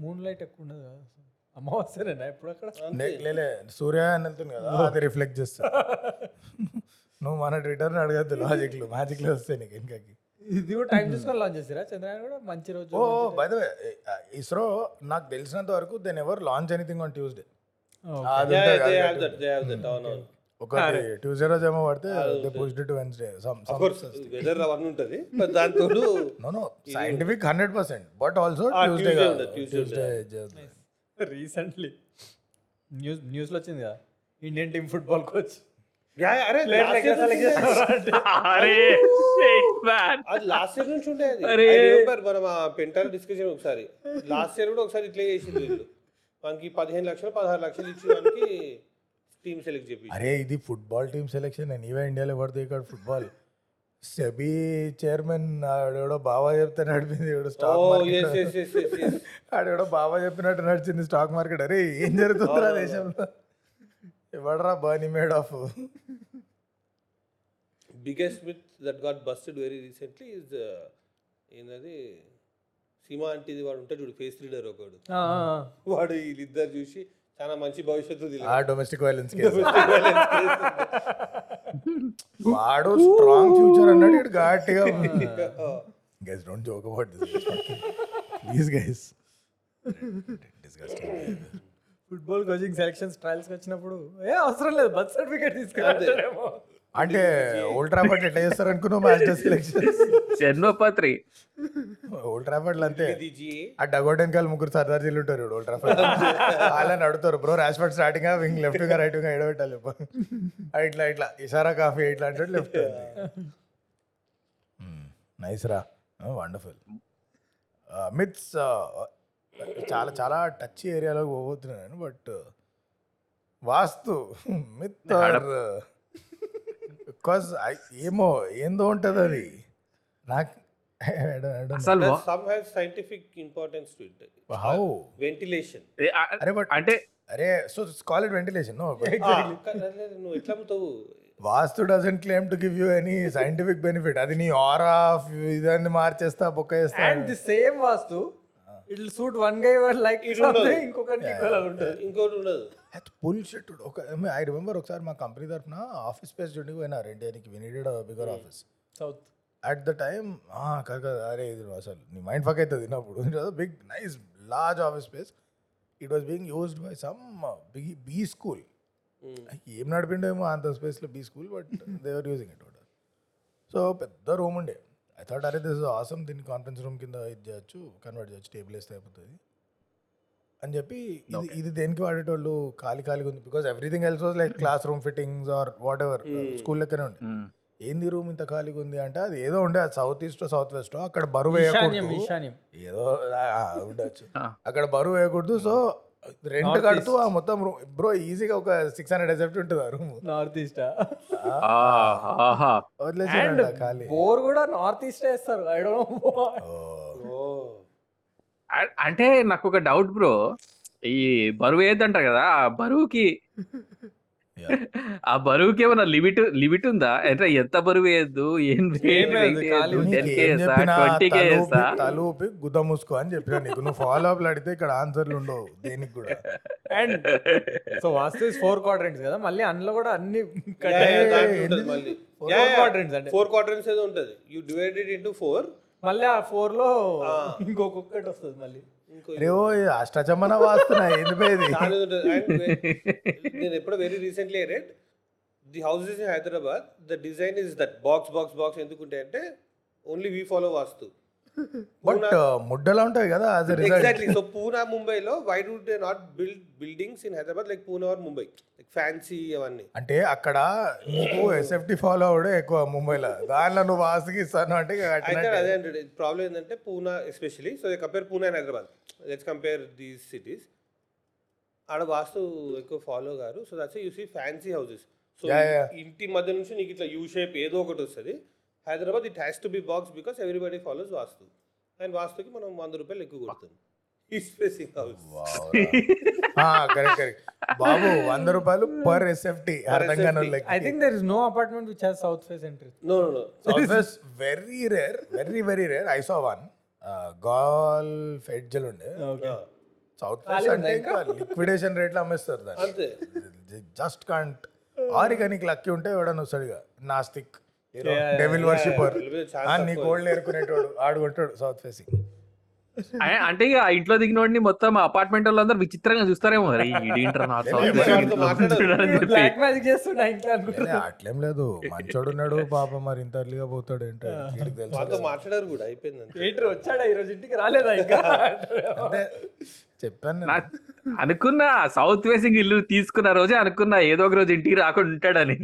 మూన్ లైట్ ఎక్కువ ఉండదు కదా. అమావాస్యనేనా? ఇప్పుడు అక్కడ? లేలే సూర్య అని వెళ్తుంది కదా అది రిఫ్లెక్ట్ చేస్తా. నువ్వు మన రిటర్న్ అడగద్దు లాజిక్లు మ్యాజిక్లు వస్తాయి నీకు ఇంకాకి ఇది కూడా టైం చూసుకొని లాంచ్ చేసిరా? చంద్రయాన్ కూడా మంచి రోజు oh by the way ISRO నాకు తెలిసినంత వరకు then ever launch anything on Tuesday అది ఒకటి ట్యూస్డే రోజు ఏమో పడితే they pushed to Wednesday some some weather అవన్నీ ఉంటుంది బట్ దాంతో no no scientific hundred percent but also Tuesday ఉండదు, రీసెంట్లీ న్యూస్ న్యూస్లో వచ్చింది కదా ఇండియన్ టీమ్ ఫుట్బాల్ కోచ్ అరే లాస్ట్ ఇయర్ నుంచి ఉండే అది. అరే. I remember మనం ఆ పెంటాల్ డిస్కషన్ ఒకసారి. లాస్ట్ ఇయర్ కూడా ఒకసారి ఇట్లే చేసింది వీళ్ళు. మనకి పదిహేను లక్షలు పదహారు లక్షలు ఇచ్చి మనకి టీమ్ సెలెక్ట్ చెప్పి అరే ఇది ఫుట్బాల్ టీమ్ సెలెక్షన్. నీవే ఇండియాలో పడితే ఇక్కడ ఫుట్బాల్. సెబీ చైర్మన్ ఆడెవడో బాబా చెప్తే నడిపింది స్టాక్ బాబా చెప్పినట్టు నడిచింది స్టాక్ మార్కెట్ అరే ఏం జరుగుతుందిరా దేశంలో? ఎవడరా Barney made of biggest myth that got busted very recently is ఏంటది సీమా అంటిది వాడు ఉంటాడు చూడు ఫేస్ రీడర్ ఒకడు. వాడు వీళ్ళిద్దరు చూసి చాలా మంచి భవిష్యత్తు ఆ డొమెస్టిక్ వైలెన్స్ వాడు స్ట్రాంగ్ ఫ్యూచర్ అన్నాడు ఇటు గట్టిగా guys don't joke about this please guys football coaching selections trials వచ్చినప్పుడు ఏ అవసరం లేదు బర్త్ సర్టిఫికేట్ తీసుకెళ్ళారేమో అంటే ఓల్డ్ ట్రాఫర్డ్ ఎట్లా చేస్తారు అనుకున్నావు మాస్టర్ సెలెక్షన్ జన్మపత్రి అంతే. ఆ డగోట్ వెనకాల ముగ్గురు సర్దార్జీలు ఉంటారు ఓల్డ్ ట్రాఫర్డ్ వాళ్ళని అడుగుతారు బ్రో రాష్ఫర్డ్ స్టార్టింగ్ వింగ్ లెఫ్ట్గా రైట్గా ఎడబెట్టాలి ఇట్లా ఇట్లా ఇషారా కాఫీ ఇట్లా అంటే లెఫ్ట్ నైస్ రా. వండర్ఫుల్ మిత్స్ చాలా చాలా టచ్ ఏరియాలో పోతున్నాను బట్ వాస్తు మిత్తర్ బికాస్ ఏమో ఏందో ఉంటుంది అది నాకు scientific importance to it how ventilation అరే బట్ అంటే అరే so call it ventilation no నువ్వు ఎట్లా అమ్ముతావు? Vastu doesn't claim to give you any scientific benefit అది నీ ఆరా ఇదాన్ని మార్చేస్తా బొక్క చేస్తా. And the same vastu it suit one guy like ఇంకొకరికి equal ఉంటుంది. ఇంకోటి ఉండదు. పుల్ షిట్ ఒక ఐ రిమెంబర్ ఒకసారి మా కంపెనీ తరఫున ఆఫీస్ స్పేస్ చూడండి పోయినా. రెండేనికి we needed bigger office south at the time కాదు అరే ఇది అసలు నీ మైండ్ ఫక్ అవుతుంది తిన్నప్పుడు big nice large office space it was being used by some B B school ఏం నడిపిండేమో అంత స్పేస్లో B school but they were using it so పెద్ద రూమ్ ఉండే. ఐ థాట్ అరే దిస్ ఆసమ్ దీన్ని కాన్ఫరెన్స్ రూమ్ కింద ఇది చేయొచ్చు కన్వర్ట్ చేయొచ్చు టేబుల్ వేస్తే అయిపోతుంది. అని చెప్పి ఇది ఇది దేనికి వాడేటోళ్ళు ఖాళీ ఖాళీగా ఉంది? Because everything else was like classroom fittings or whatever school లెక్కనే ఉండే. మ్, ఏంది రూమ్ ఇంత ఖాళీగా ఉంది? అంటే అది ఏదో ఉండే అది సౌత్ ఈస్ట్ సౌత్ వెస్ట్ అక్కడ బరువు వేయకూడదు. ఏదో ఉండొచ్చు. అక్కడ బరువు వేయకూడదు. సో రెంట్ కడుతూ ఆ మొత్తం రూమ్ బ్రో ఈజీగా ఒక సిక్స్ హండ్రెడ్ ఎసెప్ట్ ఉంటుంది ఆ రూమ్ నార్త్ ఈస్ట్ వదిలేసాడు ఖాళీ. బోర్ కూడా నార్త్ ఈస్ట్ వేస్తారు ఐ డోంట్ అంటే నాకు ఒక డౌట్ బ్రో ఈ బరువు ఏదంటారు కదా? ఆ బరువుకి. ఆ బరువుకి ఏమైనా లిమిట్ లిమిట్ ఉందా? అంటే ఎంత బరువు వేయద్దు? ఏం తలూపి- గుద్ద మూసుకో అని చెప్పినా నీకు. నువ్వు ఫాలో అప్ అడిగితే ఇక్కడ ఆన్సర్లు ఉండవు దేనికి కూడా. And so vastu four quadrants కదా? మళ్ళీ అందులో కూడా అన్ని మళ్ళీ. Four quadrants అంటే. ఫోర్ క్వార్టర్స్ ఏదో ఉంటుంది. యూ డివైడెడ్ ఇంటూ ఫోర్ మళ్ళీ ఆ ఫోర్లో ఇంకొకటి వస్తుంది మళ్ళీ. ఓ అష్టచమ్మన వాస్తున్నా whe- నేను ఎప్పుడో very recently read the houses in Hyderabad the design is that box box box ఎందుకుంటే అంటే only we follow vastu. But ముడ్డలా ఉంటాయి కదా ఎగ్జాక్ట్లీ సో పూనా ముంబైలో why do they not build buildings in Hyderabad like Poona or Mumbai like fancy అవన్నీ. అంటే అక్కడ నీకు SFT follow అవడే ఎక్కువ ముంబైలో దానిలో నువ్వు ఇస్తాను అంటే. అదే అంటే ప్రాబ్లం ఏంటంటే Poona especially so compare Poona and Hyderabad let's compare these cities ఆడ వాస్తు ఎక్కువ ఫాలో గారు. So that's you see fancy houses so. ఇంటి మధ్య నుంచి నీకు ఇట్లా యూ షేప్ ఏదో ఒకటి వస్తుంది. Hyderabad it has to be box because everybody follows vastu and వాస్తుకి మనం వంద రూపాయలు ఎక్కువ కొడుతుంది హౌస్ కరెక్ట్ కరెక్ట్ బాబు వంద రూపాయలు పర్ ఎస్ఎఫ్టీ అర్థం కాని I think there is no apartment which has south face entry no no very rare very very rare I saw one gall ఫెడ్జల్ ఉండే. సౌత్ ఫేస్ అంటే ఇంకా? లిక్విడేషన్ రేట్లో అమ్మేస్తారు దాన్ని. జస్ట్ కాంట్ ఆరిగానిక్ లక్కీ ఉంటే ఎవడన్నా వస్తాడుగా నాస్తిక్ డెవిల్ వర్షిపర్ నీ కోల్డ్ ఏరుకునేటోడు ఆడు కొంటాడు సౌత్ ఫేసింగ్ అంటే ఇక ఆ ఇంట్లో దిగినోడిని మొత్తం అపార్ట్మెంట్ వాళ్ళందరూ విచిత్రంగా చూస్తారేమో అట్లేం లేదు. మంచోడు ఉన్నాడు పాప మరి ఇంత ఎర్లీగా పోతాడు ఏంటో మాట్లాడారు కూడా అయిపోయింది వచ్చాడా ఈ రోజు ఇంటికి? రాలేదా ఇంకా? చెప్పాను అనుకున్నా సౌత్ ఫేసింగ్ ఇల్లు తీసుకున్న రోజే అనుకున్నా ఏదో ఒక రోజు ఇంటికి రాకుండా ఉంటాడని.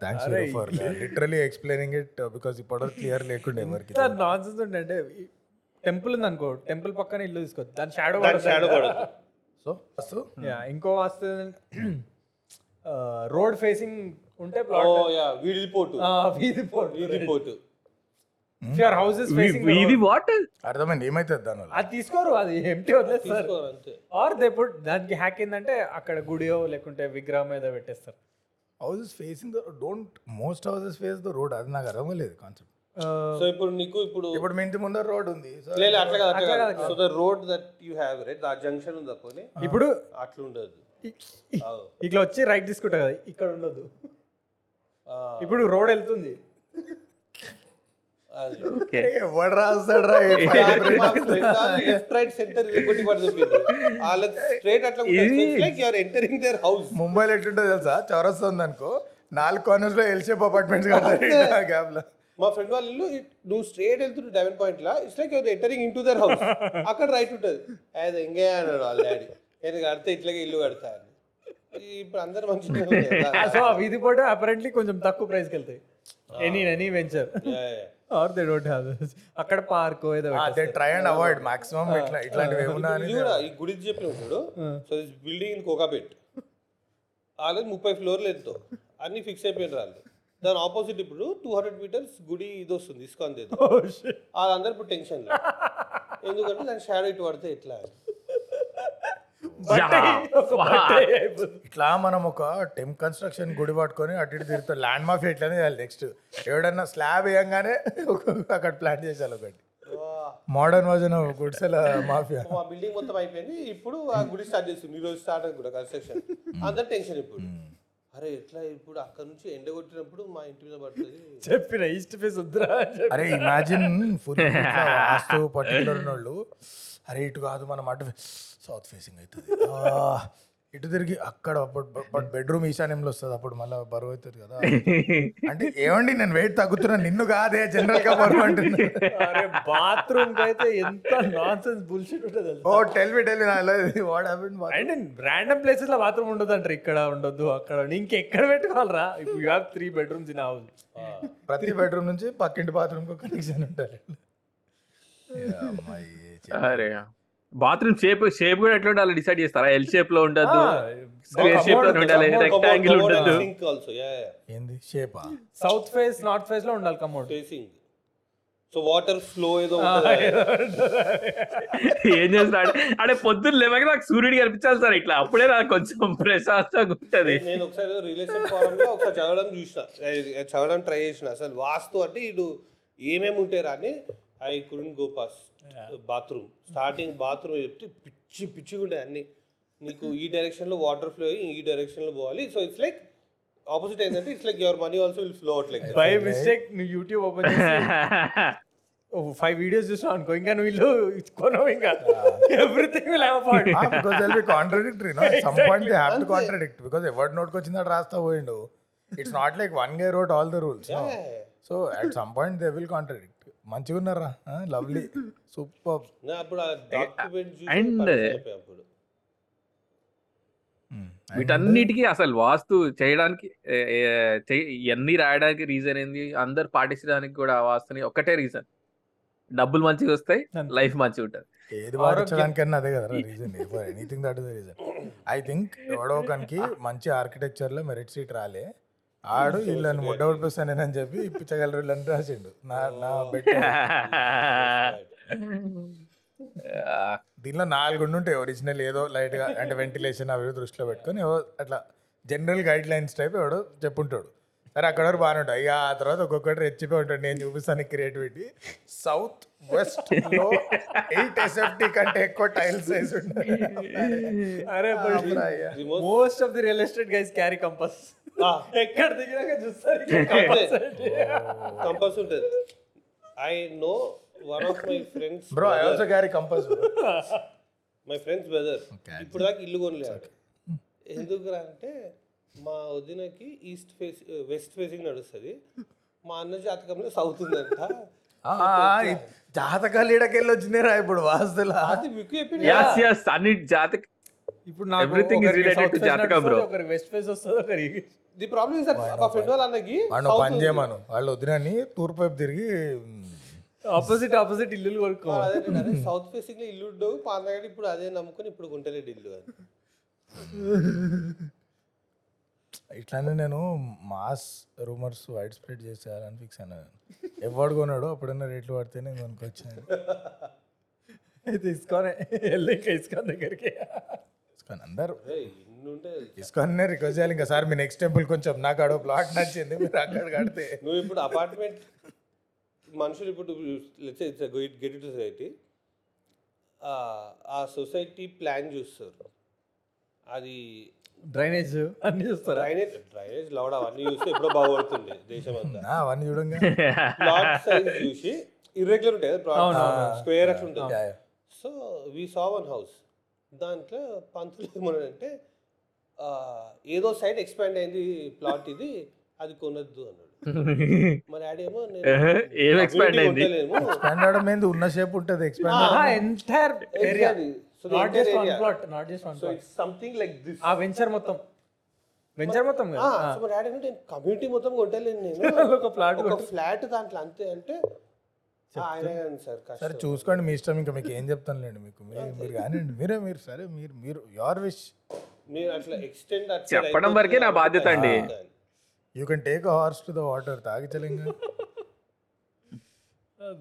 Thanks for literally explaining it because ఇప్పుడు క్లియర్ లేకుండే ఎవరికి నాన్ సెన్స్ ఉండే టెంపుల్ ఉంది అనుకో టెంపుల్ పక్కన ఇల్లు తీసుకోవచ్చు దాని shadow shadow so so yeah ఇంకో వాస్తు రోడ్ ఫేసింగ్ ఉంటే ఓ ప్లాట్ యా వీధి పోటు. వీధి వీధి పోటు. ఫేసింగ్ ఇది వాట్ అర్థమైంది ఏమైతుంది దానివల్ల అది తీసుకోరు అది ఎంటీ వదిలేస్తారు. అంతే. ఆర్ దే పుట్ దానికి హ్యాక్ ఏంటంటే అక్కడ గుడియో లేకుంటే విగ్రహం మీద పెట్టేస్తారు. Houses facing the don't most houses face the road అది నాకు అర్థమలేదు కాన్సెప్ట్ సో ఇప్పుడు నీకు ఇప్పుడు ఇప్పుడు మీ ఇంటి ముందర రోడ్ ఉంది. సో లేదు అట్లా కాదు అట్లా కాదు. So the road that you have right a junction ఉంది అప్పుడు ఇప్పుడు అట్లా ఉండదు. ఇట్లా వచ్చి రైట్ తీసుకుంటా కదా ఇక్కడ ఉండదు. ఇప్పుడు రోడ్ వెళ్తుంది. ఎవడు రాస్తాడు? ముంబైలో ఎట్లుంటుంది తెలుసా? చౌరస్తా ఉంది అనుకో నాలుగు కార్నర్స్లో ఎల్ షేప్ అపార్ట్మెంట్స్ గ్యాప్లో. మా ఫ్రెండ్ వాళ్ళ ఇల్లు నువ్వు స్ట్రేట్ వెళ్తుంటే డెవెన్ point law it's like entering into their house అక్కడ రైట్ ఉంటుంది. అది ఇంకే అన్నాడు వాళ్ళ డాడీ నేను కడితే ఇట్లాగే ఇల్లు కడతా అని. ఇప్పుడు అందరు మంచిగా సో ఆ వీధి పోటీ అపరెంట్లీ కొంచెం తక్కువ ప్రైస్కి వెళ్తాయి. Any any venture or they don't have అక్కడ పార్క్ ఏదో they try and avoid maximum ఇట్లా ఇట్లాంటివి ఏమున్నా అని ఇది కూడా ఈ గుడి చెప్పిన చూడు. So this building in Kokapet వాళ్ళది ముప్పై ఫ్లోర్లు ఎంతో అన్ని ఫిక్స్ అయిపోయినారు వాళ్ళు దాని ఆపోజిట్ ఇప్పుడు టూ హండ్రెడ్ మీటర్స్ గుడి ఇది వస్తుంది ఇస్కాన్ దేదో. వాళ్ళందరూ ఇప్పుడు టెన్షన్ ఎందుకంటే దాని షాడో ఇటు పడితే ఎట్లా? అని. ఇట్లా మనం ఒక టెంప్ కన్స్ట్రక్షన్ గుడి పట్టుకొని అటు ఇటు తిరుగుతాం ల్యాండ్ మాఫియా ఇట్లానే చేయాలి నెక్స్ట్. ఎవడన్నా స్లాబ్ వేయంగానే అక్కడ ప్లాన్ చేసేయాలి ఒకటి. మోడర్న్ వర్జన్ గుడిసెల మాఫియా. మా బిల్డింగ్ మొత్తం అయిపోయింది. ఇప్పుడు ఆ గుడి స్టార్ట్ చేస్తుంది. ఈ రోజు స్టార్ట్ కూడా కన్స్ట్రక్షన్. అందరు టెన్షన్ ఇప్పుడు. అరే ఎట్లా ఇప్పుడు అక్కడ నుంచి ఎండ కొట్టినప్పుడు మా ఇంటి మీద పడుతుంది? చెప్పిన ఈస్ట్ ఫేస్ వద్దురా. అరే ఇమాజిన్ ఫుల్ వాస్తు పర్టికులర్ వాళ్ళు అరే ఇటు కాదు మనం అటు సౌత్ ఫేసింగ్ అవుతుంది. ఇటు తిరిగి అక్కడ అప్పుడు బెడ్రూమ్ ఈశాన్యంలో వస్తుంది అప్పుడు మళ్ళీ బరువు అవుతుంది కదా. అంటే ఏమండి నేను వెయిట్ తగ్గుతున్నా నిన్ను కాదే జనరల్గా బరువు అంటున్నా. అరే బాత్రూమ్ అయితే ఎంత నాన్ సెన్స్ బుల్షిట్ ఉంటుంది ఓ tell me tell what happened and random ప్లేసెస్లో బాత్రూమ్ ఉండదు అంటారు ఇక్కడ ఉండొద్దు అక్కడ ఇంకెక్కడ పెట్టుకోవాలరా? ఇప్పుడు you have three bedrooms in house ప్రతి బెడ్రూమ్ నుంచి పక్కింటి బాత్రూమ్కు కనెక్షన్ ఏ అమ్మాయి, అరే. బాత్రూమ్ షేప్ షేప్ కూడా ఎట్లా ఉండాలి? డిసైడ్ చేస్తారా? ఎల్ షేప్లో ఉండదు స్క్వేర్ షేప్లో ఉండాలి రెక్టాంగిల్ ఉండదు సింక్ ఆల్సో యా ఏంది? షేపా సౌత్ ఫేస్ నార్త్ ఫేస్లో ఉండాలి commode facing so water flow ఏదో ఏం చేస్తాడు అంటే పొద్దున్న లేవగా నాకు సూర్యుడు కనిపించాలి సార్ ఇట్లా. అప్పుడే నాకు కొంచెం ప్రశాంతంగా ఉంటది. నేను ఒకసారి రిలేషన్ ఫారం లో ఒకసారి చదవడం చూసిన. చదవడం ట్రై చేసిన. అసలు వాస్తు అంటే ఇటు ఏమేమి ఉంటాయి అని I couldn't go pass bathroom. Starting bathroom చెప్తే పిచ్చి పిచ్చిగా ఉంటాయి అన్ని. నీకు ఈ డైరెక్షన్లో వాటర్ ఫ్లో అయ్యి ఈ డైరెక్షన్లో పోవాలి. సో ఇట్స్ లైక్ ఆపోజిట్ ఏంటంటే it's like your money also will flow out like by mistake నువ్వు యూట్యూబ్ ఓపెన్ చేసి ఫైవ్ వీడియోస్ చూసావు అనుకో ఇంకా నువ్వు ఇల్లు కొనవు ఇంకా. Everything will part because they'll be contradictory no some point they have to contradict because ఎవరి నోట్కి వచ్చిందట రాస్తా పోయిండు it's not like one guy wrote all the rules so at some point they will contradict మంచిగా ఉన్నారా lovely. Super. అప్పుడు అప్పుడు. వీటన్నిటికీ అసలు వాస్తు చేయడానికి ఇవన్నీ రాయడానికి రీజన్ ఏంది? అందరు పాటించడానికి కూడా ఆ వాస్తుని ఒకటే రీజన్ డబ్బులు మంచిగా వస్తాయి. లైఫ్ మంచిగా ఉంటుంది. ఏది పాటించడానికన్నా అదే కదా reason anything that is reason I think ఎవడో ఒకనికి మంచి ఆర్కిటెక్చర్లో మెరిట్ సీట్ రాలే. ఆడు వీళ్ళని ముడ్డ ఉడిపిస్తానని చెప్పి ఇప్పించగలరు వీళ్ళని రాసిండు. నా నా బెట్ దీనిలో నాలుగు ఉంటాయి ఒరిజినల్ ఏదో లైట్గా అంటే వెంటిలేషన్ అవి దృష్టిలో పెట్టుకొని అట్లా జనరల్ గైడ్ లైన్స్ టైప్ ఎవడో చెప్పుంటాడు. సరే అక్కడ వరకు బాగానే ఉంటాయి. ఇక ఆ తర్వాత ఒక్కొక్కటి రెచ్చిపోయి ఉంటాడు. నేను చూపిస్తాను క్రియేటివిటీ. సౌత్ వెస్ట్లో ఎయిట్ ఎస్ఎఫ్టీ కంటే ఎక్కువ టైల్స్ వేసి ఉంటాయి అరే most of the real estate guys carry compass ఎక్కడ దిగినాక చూస్తారు కంపల్స్ ఉంటుంది. I know one of my friends bro I also carry compass my friends brother ఇప్పుడు దాకా ఇల్లు కొనలేదు. ఎందుకు అంటే మా వదినకి ఈస్ట్ ఫేస్ వెస్ట్ ఫేసింగ్ నడుస్తుంది. మా అన్న జాతకంలో సౌత్ ఉందంట. జాతకాలు ఈడకెళ్ళి వచ్చినారా ఇప్పుడు వాస్తులా. అది మీకు చెప్పింది యస్ యస్ అన్ని జాతక ఇప్పుడు నాకు Everything is ఒకరికి related south to face జాతకం, bro. ఒకరికి వెస్ట్ ఫేస్ వస్తుంది ఒకరికి ది ప్రాబ్లమ్ ఇస్ దట్ మా ఫ్రెండ్ వాళ్ళ అన్నకి వాడు పని చేయమను. వాళ్ళు వదినని తూర్పు వైపు తిరిగి ఆపోజిట్ ఆపోజిట్ ఇల్లు కొనుక్కో. అదే సౌత్ ఫేసింగ్లో ఇల్లు ఉండవు పానగాడి ఇప్పుడు అదే నమ్ముకొని ఇప్పుడు గుంటలేడు ఇల్లు అని. ఇట్లానే నేను మాస్ రూమర్స్ వైడ్ స్ప్రెడ్ చేసేయాలని ఫిక్స్ అయినా ఎవడు కొన్నాడు అప్పుడన్నా రేట్లు పడితే నేను కొనుక్కొచ్చాను తీసుకొని వెళ్ళి ఇంకా ఇసుకొని దగ్గరికి. ఇసుకొని అందరు. అరే ఇన్ని ఉంటే ఇసుకొనే రిక్వెస్ట్ చేయాలి. ఇంకా సార్ మీ నెక్స్ట్ టెంపుల్ కొంచెం నాకు అడో ప్లాట్ నచ్చింది మీరు అక్కడ కడితే. నువ్వు ఇప్పుడు అపార్ట్మెంట్ మనుషులు ఇప్పుడు గెట్ టు సొసైటీ ఆ సొసైటీ ప్లాన్ చూస్తారు. అది డ్రైనేజ్ అన్ని చూస్తారా? డ్రైనేజ్ డ్రైనేజ్ లౌడ్ అవన్నీ చూస్తే ఎప్పుడో బాగుపడుతుంది దేశం అంతా అవన్నీ చూడంగా. ప్లాట్ సైజ్ చూసి ఇర్రెగ్యులర్ ఉంటాయి కదా ప్లాట్ స్క్వేర్ అట్లా ఉంటుంది. So we saw one house దాంట్లో పంతులు ఏమన్నాడంటే ఆ, ఏదో సైడ్ ఎక్స్పాండ్ అయింది ప్లాట్ ఇది అది కొనొద్దు అన్నాడు. మరి ఆడేమో ఏం community అయింది? ఎక్స్పాండ్ అవడం ఏంది? ఉన్న షేప్ ఉంటుంది. Expand entire area The not just one. Plot not just one So it's something like this. ఆ వెంచర్ మొత్తం. వెంచర్ మొత్తం కదా? సో మా డాడీ అంటే కమ్యూనిటీ మొత్తం కొట్టలేను నేను. ఒక ప్లాట్ ఒక ఫ్లాట్ దాంట్లో అంతే అంటే "ఆ, ఆయనే కానీ సార్ చూసుకోండి మీ ఇష్టం ఇంకా మీకు ఏం చెప్తానులేండి మీకు. మీరు మీరు కానివ్వండి మీరే మీరు సరే మీరు మీరు యువర్ విష్ మీరు అట్లా ఎక్స్టెండ్ చెప్పడం వరకే నా బాధ్యత అండి. You can take a horse to the water తాగించలేంగా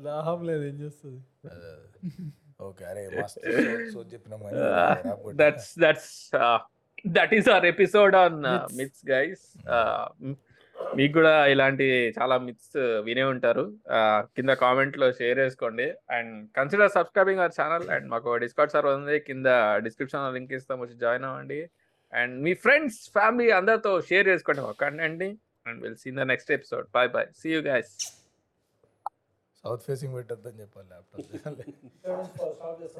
దాహం లేదు ఏం చేస్తుంది? That's that's that is our episode on myths guys మీకు కూడా ఇలాంటి చాలా మిత్స్ వినే ఉంటారు. Uh, కింద కామెంట్లో షేర్ చేసుకోండి. And consider subscribing our channel and మాకు డిస్కౌంట్ సర్వర్ ఉంది. కింద డిస్క్రిప్షన్లో లింక్ ఇస్తాం. వచ్చి జాయిన్ అవ్వండి. అండ్ మీ ఫ్రెండ్స్ ఫ్యామిలీ అందరితో షేర్ చేసుకోండి. మా కంటెంట్ని and will see the next episode bye bye see you guys south facing పెట్టద్దని చెప్పాలి ల్యాప్టాప్.